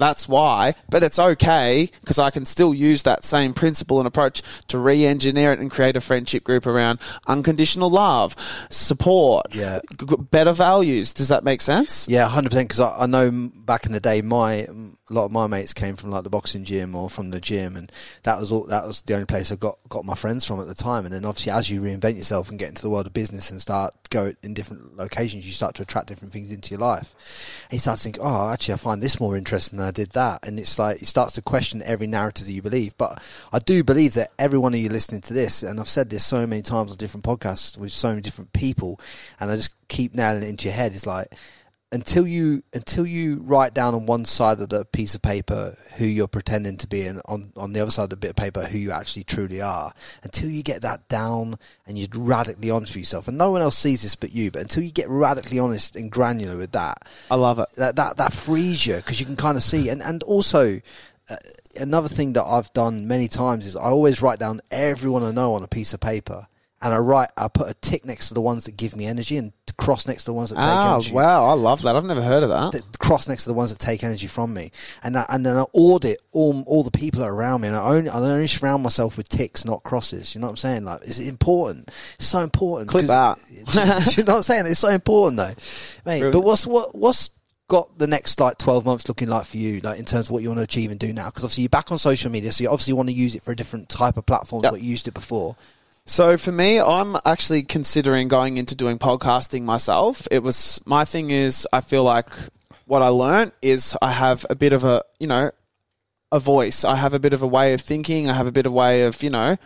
that's why, but it's okay because I can still use that same principle and approach to re-engineer it and create a friendship group around unconditional love, support, Yeah. g- better values. Does that make sense? Yeah, hundred percent. Because I, I know back in the day, my a lot of my mates came from like the boxing gym or from the gym, and that was all. That was the only place I got got my friends from at the time. And then obviously, as you reinvent yourself and get into the world of business and start go in different locations, you start to attract different things into your life. And you start to think, oh, actually, I find this more interesting than I did that. And it's like it starts to question every narrative that you believe. But I do believe that every one of you listening to this, and I've said this so many times on different podcasts with so many different people, and I just keep nailing it into your head. Is like until you until you write down on one side of the piece of paper who you're pretending to be and on, on the other side of the bit of paper who you actually truly are until you get that down and you're radically honest with yourself and no one else sees this but you but until you get radically honest and granular with that I love it. that that, that frees you because you can kind of see and and also uh, another thing that I've done many times is I always write down everyone I know on a piece of paper and I write I put a tick next to the ones that give me energy and cross next to the ones that take Ah, energy wow, I love that. I've never heard of that. that cross next to the ones that take energy from me, and I, and then I audit all all the people around me, and I only I only surround myself with ticks, not crosses. You know what I'm saying? Like it's important. It's so important. Clip that. *laughs* you know what I'm saying? It's so important though, mate. But what's what what's got the next like 12 months looking like for you like in terms of what you want to achieve and do now because obviously you're back on social media so you obviously want to use it for a different type of platform Yep. what you used it before So for me, I'm actually considering going into doing podcasting myself. It was my thing is I feel like what I learned is I have a bit of a you know a voice. I have a bit of a way of thinking. I have a bit of way of you know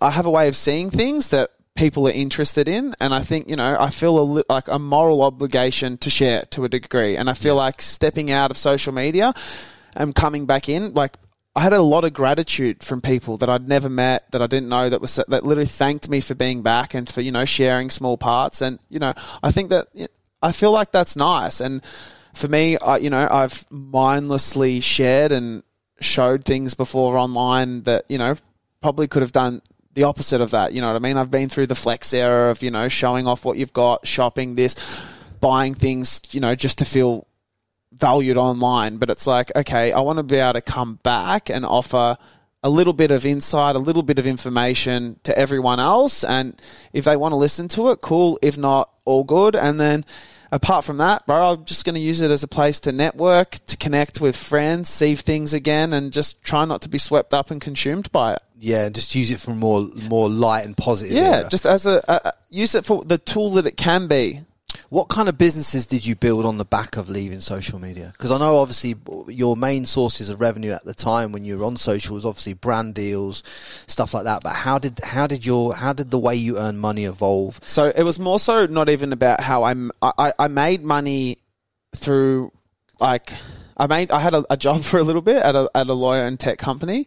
I have a way of seeing things that people are interested in, and I think you know I feel a li- like a moral obligation to share to a degree, and I feel like stepping out of social media and coming back in, like I had a lot of gratitude from people that I'd never met, that I didn't know, that was that literally thanked me for being back and for you know sharing small parts, and you know I think that I feel like that's nice, and for me, I you know I've mindlessly shared and showed things before online that you know probably could have done the opposite of that. You know what I mean? I've been through the flex era of you know showing off what you've got, shopping this, buying things, you know, just to feel valued online, but it's like, okay, I want to be able to come back and offer a little bit of insight, a little bit of information to everyone else. And if they want to listen to it, cool. If not, all good. And then apart from that, bro, I'm just going to use it as a place to network, to connect with friends, see things again, and just try not to be swept up and consumed by it. yeah just use it for more more light and positive Yeah, era. just as a, a use it for the tool that it can be. What kind of businesses did you build on the back of leaving social media? Because I know obviously your main sources of revenue at the time when you were on social was obviously brand deals, stuff like that. But how did how did your how did the way you earn money evolve? So it was more so not even about how I'm, I, I made money through like I made I had a, a job *laughs* for a little bit at a at a lawyer and tech company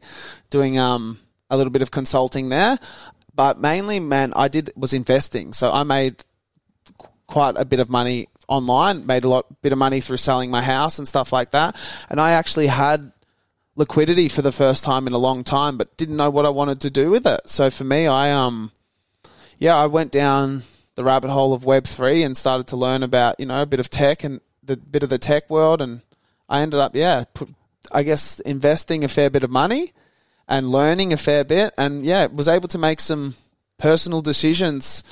doing um a little bit of consulting there. but mainly, man, I did was investing. So I made quite a bit of money online. Made a lot bit of money through selling my house and stuff like that. And I actually had liquidity for the first time in a long time, but didn't know what I wanted to do with it. So for me, I um, yeah, I went down the rabbit hole of Web three and started to learn about you know a bit of tech and the bit of the tech world, and I ended up yeah, put, I guess investing a fair bit of money and learning a fair bit, and yeah, was able to make some personal decisions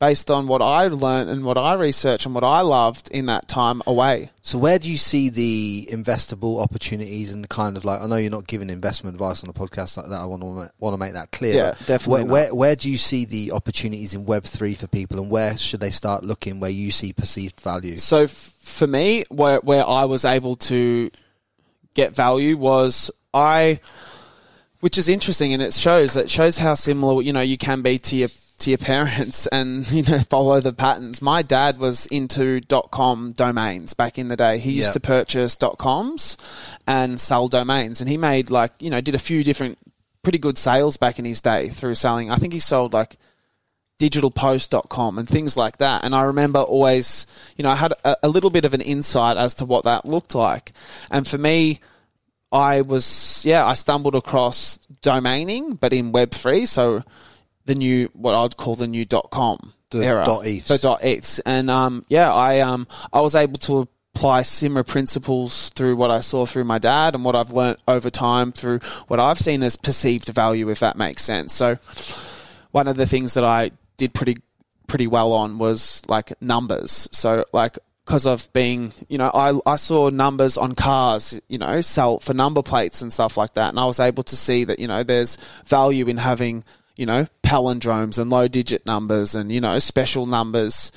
based on what I learned and what I researched and what I loved in that time away. So where do you see the investable opportunities and kind of like I know you're not giving investment advice on a podcast like that. I want to want to make that clear. Yeah, definitely Where, where where do you see the opportunities in Web three for people, and where should they start looking where you see perceived value? So f- for me, where where I was able to get value was I, which is interesting, and it shows it shows how similar you know you can be to your to your parents *laughs* and you know follow the patterns. My dad was into dot .com domains back in the day. He used Yeah. to purchase dot .coms and sell domains, and he made like you know did a few different pretty good sales back in his day through selling. I think he sold like digitalpost.com and things like that. And I remember always, you know, I had a, a little bit of an insight as to what that looked like. And for me, I was, yeah, I stumbled across domaining, but in Web3. So the new, what I'd call the new dot .com The era. dot eths. The dot eths. And, um, yeah, I, um, I was able to apply similar principles through what I saw through my dad and what I've learnt over time through what I've seen as perceived value, if that makes sense. So, one of the things that I did pretty pretty well on was like numbers. So like because of being, you know, I I saw numbers on cars, you know, sell for number plates and stuff like that, and I was able to see that you know there's value in having you know palindromes and low digit numbers and you know special numbers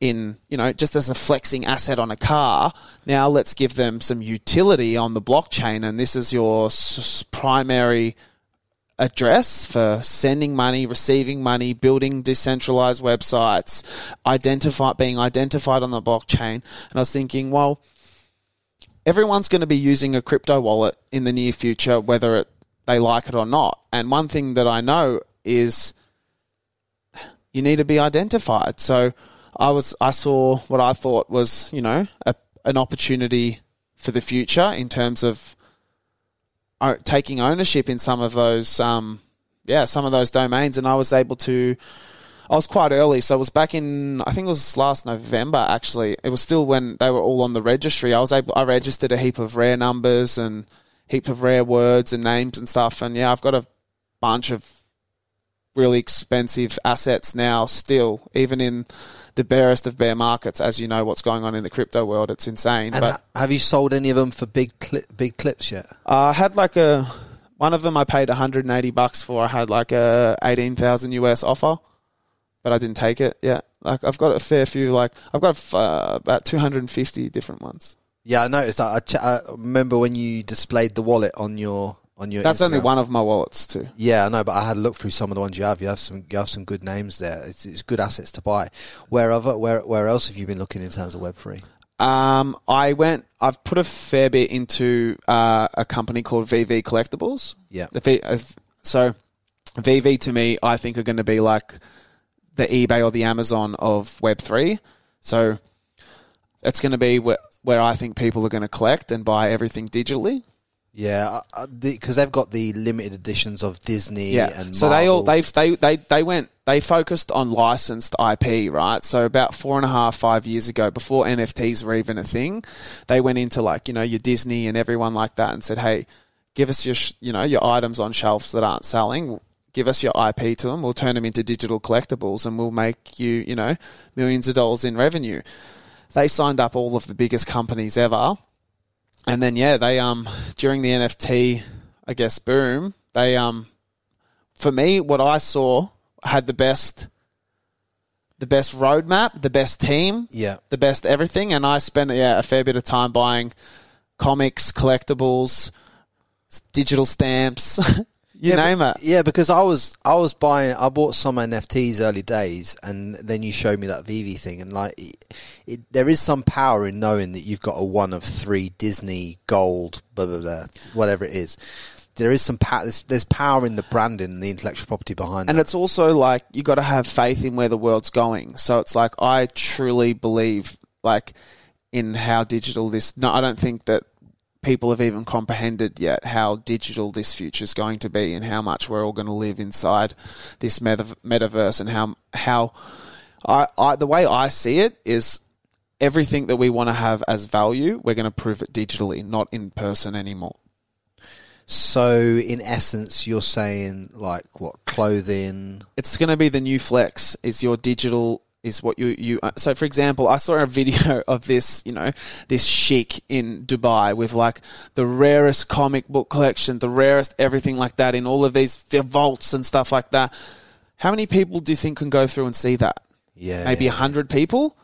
in you know just as a flexing asset on a car now let's give them some utility on the blockchain and this is your s- primary address for sending money, receiving money, building decentralized websites, identify being identified on the blockchain. And I was thinking, well, everyone's going to be using a crypto wallet in the near future, whether it, they like it or not. And one thing that I know is you need to be identified. So I was I saw what I thought was you know a, an opportunity for the future in terms of taking ownership in some of those um yeah some of those domains. And I was able to I was quite early. So it was back in I think it was last November actually. It was still when they were all on the registry. I was able I registered a heap of rare numbers and heap of rare words and names and stuff. And yeah I've got a bunch of really expensive assets now still even in the barest of bear markets as you know what's going on in the crypto world it's insane And but have you sold any of them for big cli- big clips yet? I had like a one of them I paid 180 bucks for. I had like a 18,000 US offer, but I didn't take it. Yeah, like I've got a fair few. Like I've got uh, about 250 different ones. Yeah, I noticed that. I, ch- I remember when you displayed the wallet on your on your. That's only one of my wallets too. Yeah, I know, but I had a look through some of the ones you have. You have some, you have some good names there. It's, it's good assets to buy. Where other, where, where else have you been looking in terms of Web three? Um, I went. I've put a fair bit into uh, a company called VeVe Collectibles. Yeah, The V, uh, so VeVe to me, I think are going to be like the eBay or the Amazon of Web three. So it's going to be where, where I think people are going to collect and buy everything digitally. Yeah, because they've got the limited editions of Disney. Yeah. and so they all Marvel. they they they they went they focused on licensed IP, right? So about four and a half five years ago, before NFTs were even a thing, they went into like you know your Disney and everyone like that and said, hey, give us your sh- you know your items on shelves that aren't selling. Give us your IP to them. We'll turn them into digital collectibles, and we'll make you you know millions of dollars in revenue. They signed up all of the biggest companies ever, and then yeah, they um during the NFT, I guess boom, they um for me, what I saw had the best, the best roadmap, the best team, Yeah, the best everything, and I spent yeah a fair bit of time buying comics, collectibles, digital stamps, *laughs* you yeah, name but- it. Yeah, because I was I was buying I bought some NFTs early days, and then you showed me that VeVe thing, and like it, it, there is some power in knowing that you've got a one of three Disney gold, blah blah blah, whatever it is. there is some power. There's, there's power in the branding and the intellectual property behind. And that. it's also like you got to have faith in where the world's going. So it's like I truly believe like in how digital this. No, I don't think that people have even comprehended yet how digital this future is going to be and how much we're all going to live inside this meta- metaverse and how how I, I the way I see it is everything that we want to have as value we're going to prove it digitally not in person anymore so, in essence, you're saying like what clothing? it's going to be the new flex is your digital is what you you uh, so for example i saw a video *laughs* of this you know this sheikh in dubai with like the rarest comic book collection the rarest everything like that in all of these vaults and stuff like that. How many people do you think can go through and see that? Yeah, maybe a 100 people?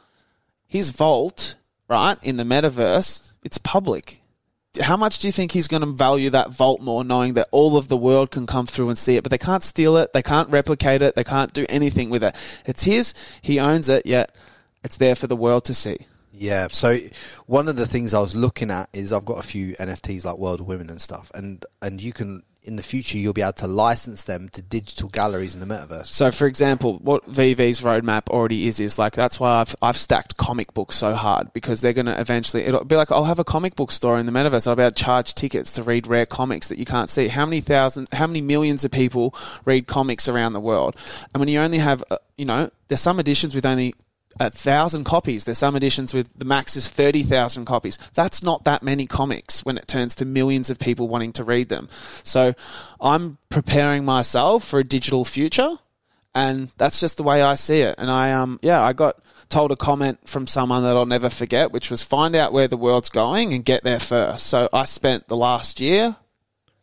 His vault right in the metaverse it's public how much do you think he's going to value that vault more knowing that all of the world can come through and see it but they can't steal it they can't replicate it they can't do anything with it it's his he owns it yet it's there for the world to see Yeah. So one of the things I was looking at is I've got a few NFTs like World of Women and stuff, and and you can in the future you'll be able to license them to digital galleries in the metaverse. so for example what VeVe's roadmap already is is like that's why i've, I've stacked comic books so hard because they're going to eventually it'll be like i'll have a comic book store in the metaverse. I'll be able to charge tickets to read rare comics that you can't see. How many thousand how many millions of people read comics around the world? And when you only have uh, you know there's some editions with only a thousand copies. There's some editions with the max is 30,000 copies. That's not that many comics when it turns to millions of people wanting to read them. So I'm preparing myself for a digital future and that's just the way I see it. And I, um, yeah, I got told a comment from someone that I'll never forget, which was find out where the world's going and get there first. So I spent the last year,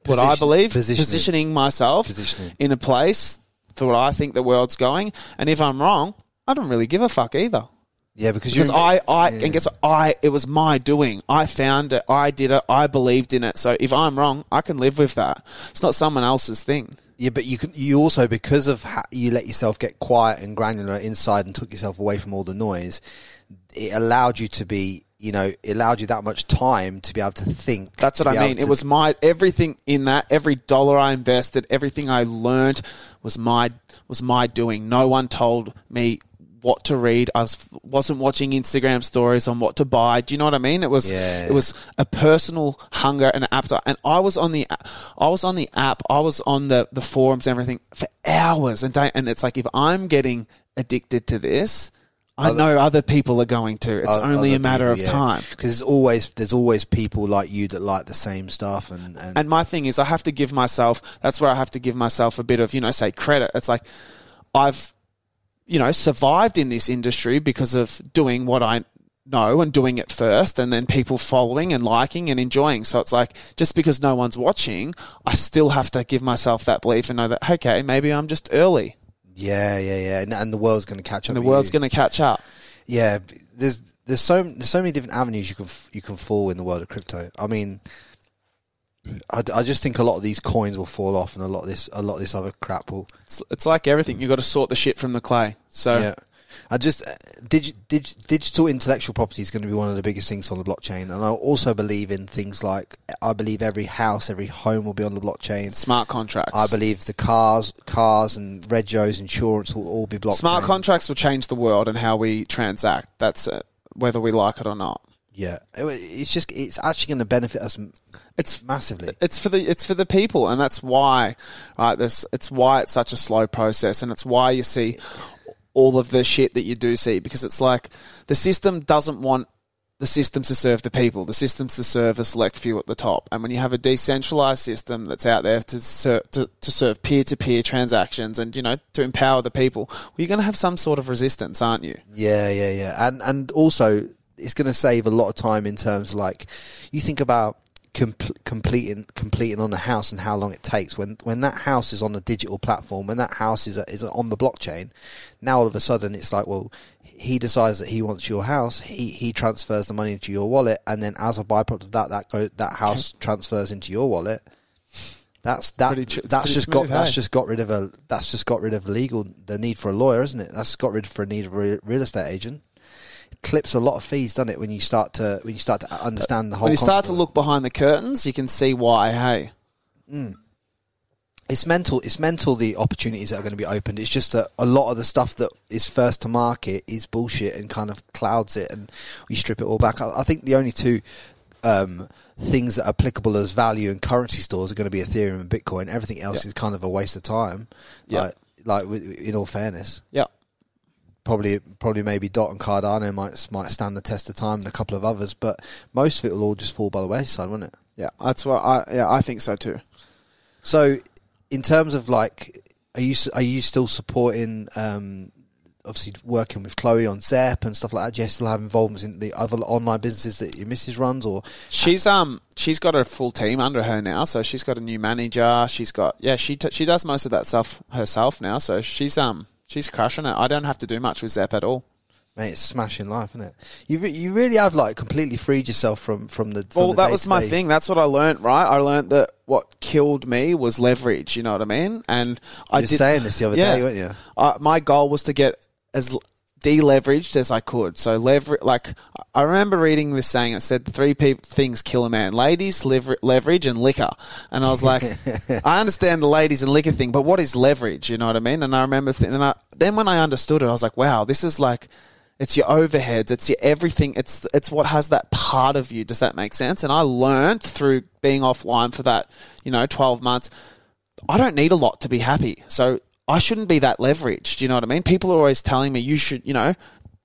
what I believe, positioning. positioning myself Positioning. in a place for what I think the world's going. And if I'm wrong, I don't really give a fuck either. Yeah, because Because you're I, I, Yeah. and guess what? I, it was my doing. I found it. I did it. I believed in it. So if I'm wrong, I can live with that. It's not someone else's thing. Yeah, but you can. You also because of how you let yourself get quiet and granular inside and took yourself away from all the noise. It allowed you to be. You know, it allowed you that much time to be able to think. That's what I mean. It was my everything in that. Every dollar I invested, everything I learned was my was my doing. No one told me what to read. I was wasn't watching Instagram stories on what to buy. Do you know what I mean? It was Yeah. it was a personal hunger and appetite. And I was on the I was on the app. I was on the the forums and everything for hours and day. And it's like if I'm getting addicted to this. I Other- know other people are going to. It's Other- only other a matter people, of yeah. time. Because there's always there's always people like you that like the same stuff, and and, And my thing is, I have to give myself. That's where I have to give myself a bit of, you know, say credit. It's like I've, you know, survived in this industry because of doing what I know and doing it first, and then people following and liking and enjoying. So it's like just because no one's watching, I still have to give myself that belief and know that okay, maybe I'm just early, yeah, yeah, yeah, and, and the world's going to catch up. and the world's going to catch up. yeah. There's there's so there's so many different avenues you can you can fall in the world of crypto. I mean, I, I just think a lot of these coins will fall off, and a lot of this a lot of this other crap will. It's, it's like everything. You've got to sort the shit from the clay. So Yeah. I just uh, digi, dig, digital intellectual property is going to be one of the biggest things on the blockchain, and I also believe in things like I believe every house, every home will be on the blockchain. smart contracts. I believe the cars, cars and regos, insurance will all be blockchain. smart contracts will change the world and how we transact. That's it, whether we like it or not. Yeah, it's just it's actually going to benefit us It's massively. it's for the it's for the people, and that's why right. This it's why it's such a slow process, and it's why you see all of the shit that you do see because it's like the system doesn't want the systems to serve the people. The systems to serve a select few at the top, and when you have a decentralized system that's out there to ser- to, to serve peer to peer transactions and you know to empower the people, well, you're going to have some sort of resistance, aren't you? Yeah, yeah, yeah, and and also it's going to save a lot of time in terms of like you think about com- completing completing on a house and how long it takes when when that house is on a digital platform when that house is is on the blockchain. Now all of a sudden it's like well. He decides that he wants your house. He he transfers the money into your wallet, and then as a byproduct of that, that go that house transfers into your wallet. That's that. It's that's just got smooth, that's eh? just got rid of a that's just got rid of legal the need for a lawyer, isn't it? That's got rid for a need of a real estate agent. Clips a lot of fees, doesn't it? When you start to when you start to understand the whole. When you start to look behind the curtains, you can see why. Hey, it's mental. It's mental. The opportunities that are going to be opened. It's just that a lot of the stuff that is first to market is bullshit and kind of clouds it, and we strip it all back. I, I think the only two um, things that are applicable as value and currency stores are going to be Ethereum and Bitcoin. Everything else Yeah. is kind of a waste of time. Yeah. Like, like in all fairness, Yeah. Probably probably maybe Dot and Cardano might might stand the test of time, and a couple of others, but most of it will all just fall by the wayside, won't it? Yeah. That's what I yeah, I think so too. So, in terms of like, are you are you still supporting? Um, obviously, working with Chloe on Zep and stuff like that. Do you still have involvements in the other online businesses that your missus runs, or She's um she's got a full team under her now, so she's got a new manager. She's got yeah she t- she does most of that stuff herself now, so she's um she's crushing it. I don't have to do much with Zep at all. mate, it's smashing life, isn't it? You re- you really have like completely freed yourself from from the. From Well, the that was my thing. That's what I learned. right? I learned that what killed me was leverage. You know what I mean? And I You were did, saying this the other *laughs* Yeah. day, weren't you? uh, my goal was to get as deleveraged as I could. So lever like I remember reading this saying it said three pe- things kill a man: ladies, lever- leverage, and liquor. And I was like, *laughs* I understand the ladies and liquor thing, but what is leverage? You know what I mean? And I remember th- and I, then when I understood it, I was like, wow, this is like. It's your overheads. It's your everything. It's it's what has that part of you. Does that make sense? And I learned through being offline for that, you know, twelve months. I don't need a lot to be happy. So I shouldn't be that leveraged. You know what I mean? People are always telling me you should, you know,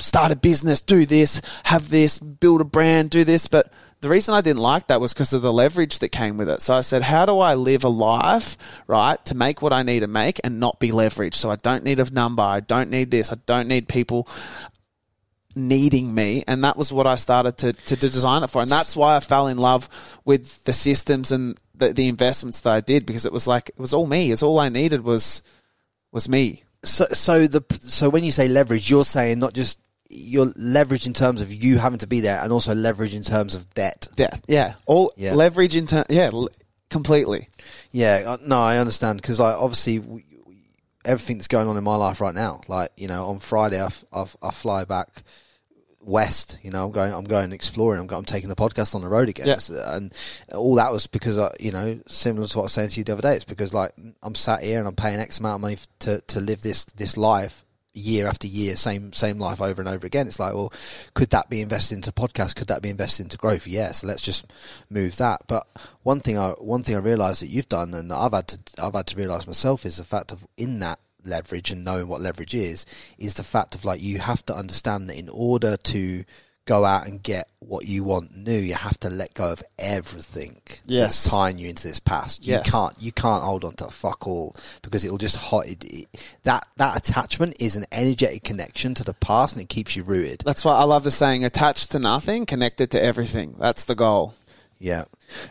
start a business, do this, have this, build a brand, do this. But the reason I didn't like that was because of the leverage that came with it. So I said, how do I live a life, right, to make what I need to make and not be leveraged? So I don't need a number. I don't need this. I don't need people needing me and that was what I started to, to design it for and that's why I fell in love with the systems and the, the investments that I did because it was like it was all me it's all I needed was was me So so the so when you say leverage, you're saying not just your leverage in terms of you having to be there, and also leverage in terms of debt. Debt, yeah all Yeah. leverage in terms, yeah l- completely Yeah, uh, no, I understand because like obviously we, we- everything that's going on in my life right now. Like you know, on Friday I, f- I f- I fly back west. You know, I'm going, I'm going exploring. I'm, go- I'm taking the podcast on the road again, Yeah. And all that was because I, you know, similar to what I was saying to you the other day. It's because like I'm sat here and I'm paying X amount of money to to live this this life year after year, same same life over and over again. It's like, well, could that be invested into podcast? Could that be invested into growth? Yes. let's just move that. But one thing I one thing I realised that you've done, and I've had to I've had to realise myself, is the fact of in that leverage and knowing what leverage is, is the fact of like you have to understand that in order to go out and get what you want new, you have to let go of everything Yes. that's tying you into this past. You Yes. can't you can't hold on to fuck all because it'll just hot it, it, that that attachment is an energetic connection to the past and it keeps you rooted. that's why I love the saying attached to nothing connected to everything that's the goal Yeah,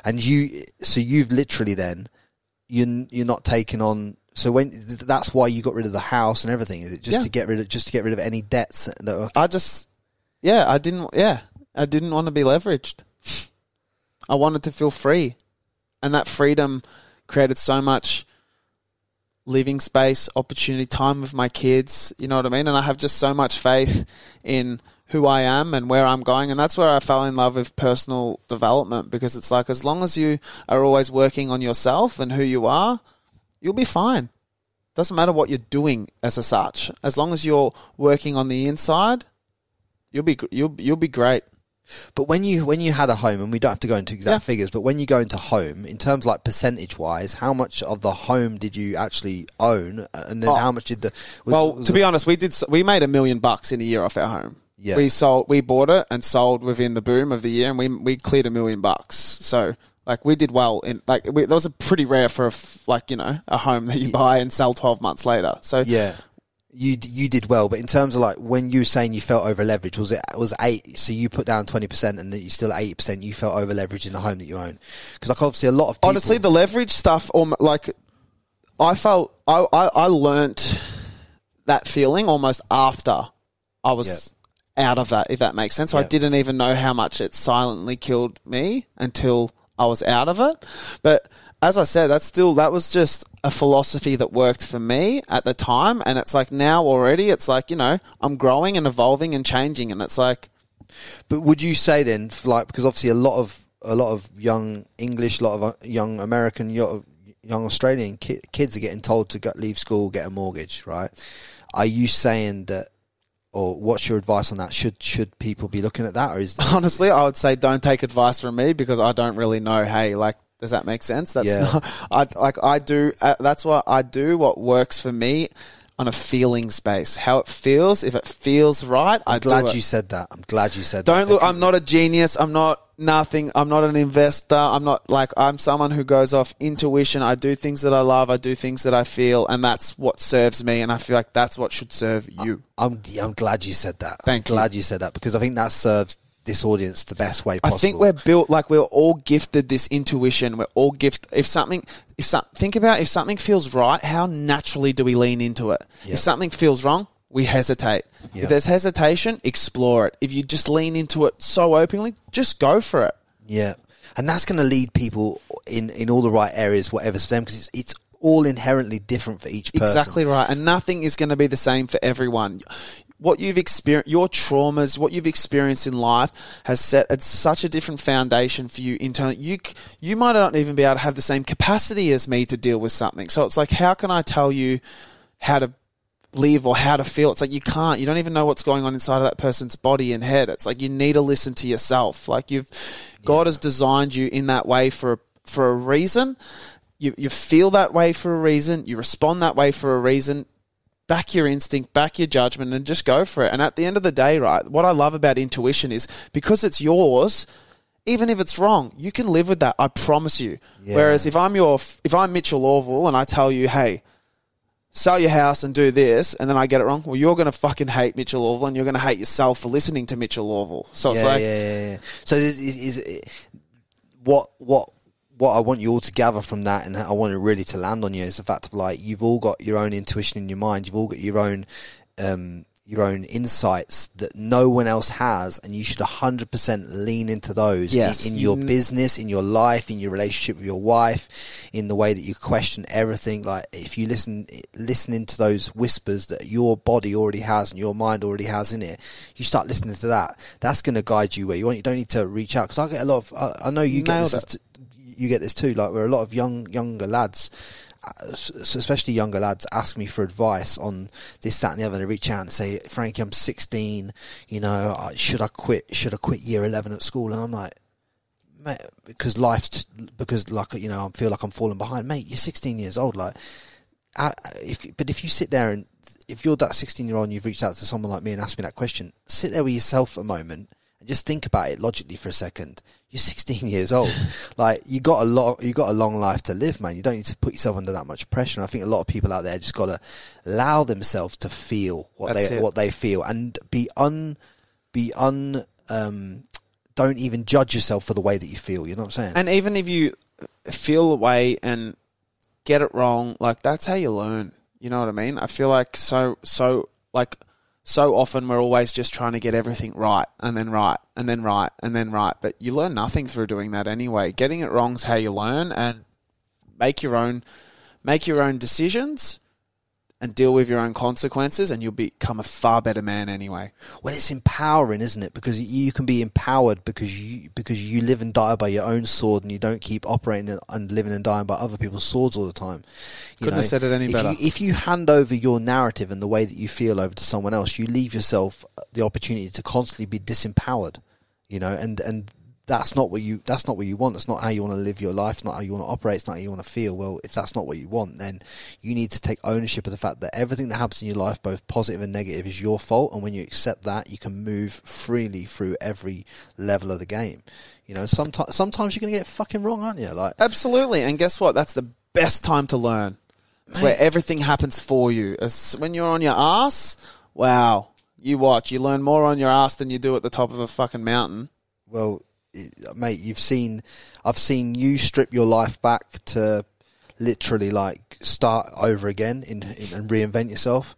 and you so you've literally then you you're not taking on. So when that's why you got rid of the house and everything, is it just Yeah. to get rid of just to get rid of any debts that were I just, yeah, I didn't, yeah, I didn't want to be leveraged. I wanted to feel free. And that freedom created so much living space, opportunity, time with my kids. You know what I mean? And I have just so much faith in who I am and where I'm going. And that's where I fell in love with personal development because it's like, as long as you are always working on yourself and who you are, you'll be fine. Doesn't matter what you're doing as a such. As long as you're working on the inside, you'll be you'll you'll be great. But when you when you had a home, and we don't have to go into exact Yeah. figures, but when you go into home, in terms like percentage wise, how much of the home did you actually own, and then Oh. how much did the was, well, was to it- be honest, we did we made a million bucks in a year off our home. Yeah. We sold we bought it and sold within the boom of the year, and we we cleared a million bucks. So like we did well in like we, that was a pretty rare for a f- like you know a home that you buy and sell twelve months later. So yeah. You d- you did well, but in terms of like when you were saying you felt over leveraged, was it was eight? So you put down twenty percent, and then you still eighty percent. You felt over leveraged in the home that you own, because like obviously a lot of people, honestly, the leverage stuff, um, like I felt, I, I, I learnt that feeling almost after I was out of that, if that makes sense. So I didn't even know how much it silently killed me until I was out of it. But as I said, that's still, that was just a philosophy that worked for me at the time. And it's like now already, it's like, you know, I'm growing and evolving and changing. And it's like, But would you say then, like, because obviously a lot of a lot of young English, a lot of uh, young American, young Australian ki- kids are getting told to go, leave school, get a mortgage, right? Are you saying that, or what's your advice on that? Should should people be looking at that, or is *laughs* Honestly, I would say don't take advice from me because I don't really know. Hey, like, does that make sense? That's Yeah. not, I like I do. Uh, that's what I do. What works for me on a feelings base, how it feels. If it feels right, I I'm glad do it. you said that. I'm glad you said Don't that. look. I'm not a genius. I'm not nothing. I'm not an investor. I'm not like I'm someone who goes off intuition. I do things that I love. I do things that I feel, and that's what serves me. And I feel like that's what should serve you. I'm I'm glad you said that. Thank I'm you. glad you said that because I think that serves this audience the best way I think we're built like we're all gifted this intuition. We're all gift. If something, if some, think about if something feels right, how naturally do we lean into it? Yeah. If something feels wrong, we hesitate. Yeah. If there's hesitation, explore it. If you just lean into it so openly, just go for it. Yeah, and that's going to lead people in in all the right areas, whatever's for them, because it's it's all inherently different for each person. Exactly right. And nothing is going to be the same for everyone. What you've experienced, your traumas, what you've experienced in life has set at such a different foundation for you internally. You, you might not even be able to have the same capacity as me to deal with something. So it's like, how can I tell you how to live or how to feel? It's like you can't. You don't even know what's going on inside of that person's body and head. It's like you need to listen to yourself. Like you've, God has designed you in that way for a, for a reason. You, you feel that way for a reason. You respond that way for a reason. Back your instinct, back your judgment, and just go for it. And at the end of the day, right, what I love about intuition is because it's yours, even if it's wrong, you can live with that. I promise you. Yeah. Whereas if I'm your, if I'm Mitchell Orval and I tell you, hey, sell your house and do this, and then I get it wrong, well, you're going to fucking hate Mitchell Orval and you're going to hate yourself for listening to Mitchell Orval. So it's yeah, like, yeah, yeah, yeah. So is, is, is what what what I want you all to gather from that, and I want it really to land on you, is the fact of like you've all got your own intuition in your mind, you've all got your own um, your own insights that no one else has, and you should hundred percent lean into those Yes. in, in your You- business, in your life, in your relationship with your wife, in the way that you question everything. Like if you listen listening to those whispers that your body already has and your mind already has in it, you start listening to that. That's going to guide you where you want. You don't need to reach out because I get a lot of. I, I know you get this. T- you get this too. Like where a lot of young younger lads. Especially younger lads ask me for advice on this, that, and the other. They reach out and say, "Frankie, I'm 16. You know, should I quit? Should I quit year 11 at school?" And I'm like, mate, because life's because like you know I feel like I'm falling behind, mate. You're 16 years old, like. I, if but if you sit there and if you're that 16 year old and you've reached out to someone like me and asked me that question, sit there with yourself a moment just think about it logically for a second. You're 16 *laughs* years old, like you got a lot, you got a long life to live, man. You don't need to put yourself under that much pressure. And I think a lot of people out there just got to allow themselves to feel what That's they it. what they feel and be un be un um don't even judge yourself for the way that you feel. You know what I'm saying? And even if you feel the way and get it wrong, like that's how you learn. You know what I mean? I feel like so so like so often we're always just trying to get everything right and then right and then right and then right, but you learn nothing through doing that anyway. Getting it wrong's how you learn and make your own make your own decisions and deal with your own consequences and you'll become a far better man anyway. Well, it's empowering, isn't it? Because you can be empowered because you because you live and die by your own sword, and you don't keep operating and living and dying by other people's swords all the time. You Couldn't have said it any if better. You, if you hand over your narrative and the way that you feel over to someone else, you leave yourself the opportunity to constantly be disempowered. You know, and and that's not what you that's not what you want. That's not how you want to live your life. It's not how you want to operate. It's not how you want to feel. Well, if that's not what you want, then you need to take ownership of the fact that everything that happens in your life, both positive and negative, is your fault. And when you accept that, you can move freely through every level of the game. You know, sometimes sometimes you're going to get fucking wrong, aren't you? Like, Absolutely. And guess what? That's the best time to learn. It's where everything happens for you. As- When you're on your ass, wow, you watch. You learn more on your ass than you do at the top of a fucking mountain. well, mate, you've seen, I've seen you strip your life back to literally like start over again in, in and reinvent yourself.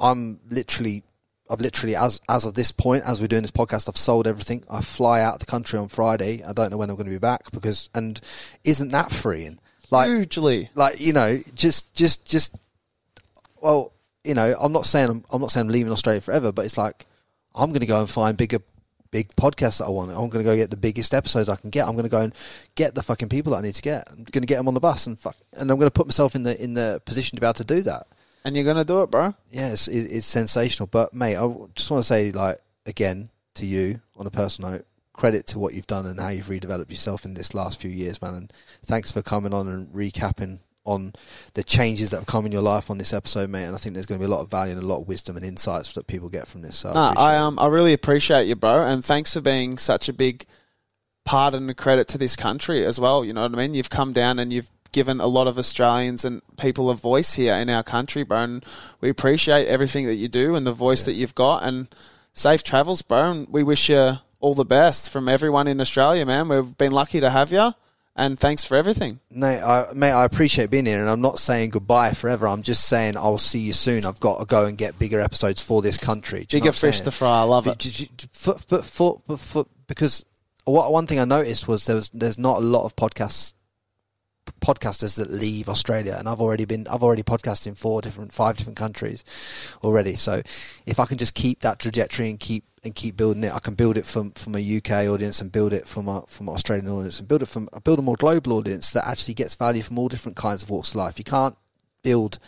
I'm literally, I've literally as as of this point, as we're doing this podcast, I've sold everything. I fly out of the country on Friday. I don't know when I'm going to be back because, and isn't that freeing? Like, Hugely. like you know, just just just well, you know, I'm not saying I'm, I'm not saying I'm leaving Australia forever, but it's like I'm going to go and find bigger big podcast that I want. I'm going to go get the biggest episodes I can get. I'm going to go and get the fucking people that I need to get. I'm going to get them on the bus and fuck, and I'm going to put myself in the in the position to be able to do that. And you're going to do it, bro. Yeah, it's, it, it's sensational. But mate, I just want to say like again to you on a personal note, credit to what you've done and how you've redeveloped yourself in this last few years, man. And thanks for coming on and recapping on the changes that have come in your life on this episode, mate. And I think there's going to be a lot of value and a lot of wisdom and insights that people get from this. So no, I, I um I really appreciate you, bro, and thanks for being such a big part and the credit to this country as well. You know what I mean? You've come down and you've given a lot of Australians and people a voice here in our country, bro. And we appreciate everything that you do and the voice yeah. that you've got. And safe travels, bro. And we wish you all the best from everyone in Australia, man. We've been lucky to have you and thanks for everything. Mate, I, mate, I appreciate being here, and I'm not saying goodbye forever. I'm just saying I'll see you soon. I've got to go and get bigger episodes for this country. bigger fish to fry. I love but, it. But, but, for, but for, because what one thing I noticed was there was there's not a lot of podcasts podcasters that leave Australia, and I've already been I've already podcasted in four different five different countries already. So if I can just keep that trajectory and keep and keep building it, I can build it from from a UK audience and build it from a from an Australian audience and build it from build a more global audience that actually gets value from all different kinds of walks of life. You can't build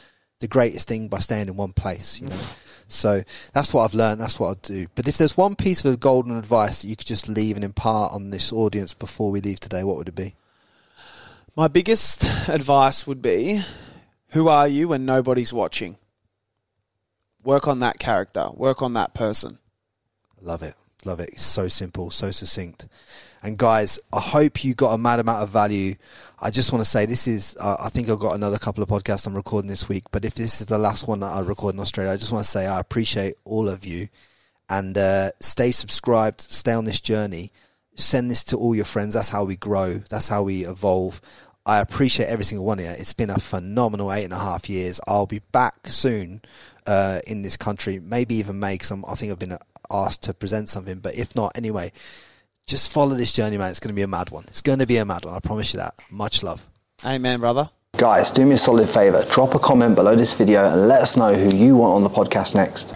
the greatest thing by staying in one place, you know. So that's what I've learned. That's what I do. But if there's one piece of golden advice that you could just leave and impart on this audience before we leave today, what would it be? My biggest advice would be who are you when nobody's watching? Work on that character, work on that person. Love it. Love it. so simple, so succinct. And guys, I hope you got a mad amount of value. I just want to say this is, uh, I think I've got another couple of podcasts I'm recording this week, but if this is the last one that I record in Australia, I just want to say I appreciate all of you and uh, stay subscribed, stay on this journey. Send this to all your friends. That's how we grow. That's how we evolve. I appreciate every single one of you. It's been a phenomenal eight and a half years. I'll be back soon uh, in this country, maybe even May, because I think I've been asked to present something. But if not, anyway, just follow this journey, man. It's going to be a mad one. It's going to be a mad one. I promise you that. Much love. Amen, brother. Guys, do me a solid favor. Drop a comment below this video and let us know who you want on the podcast next.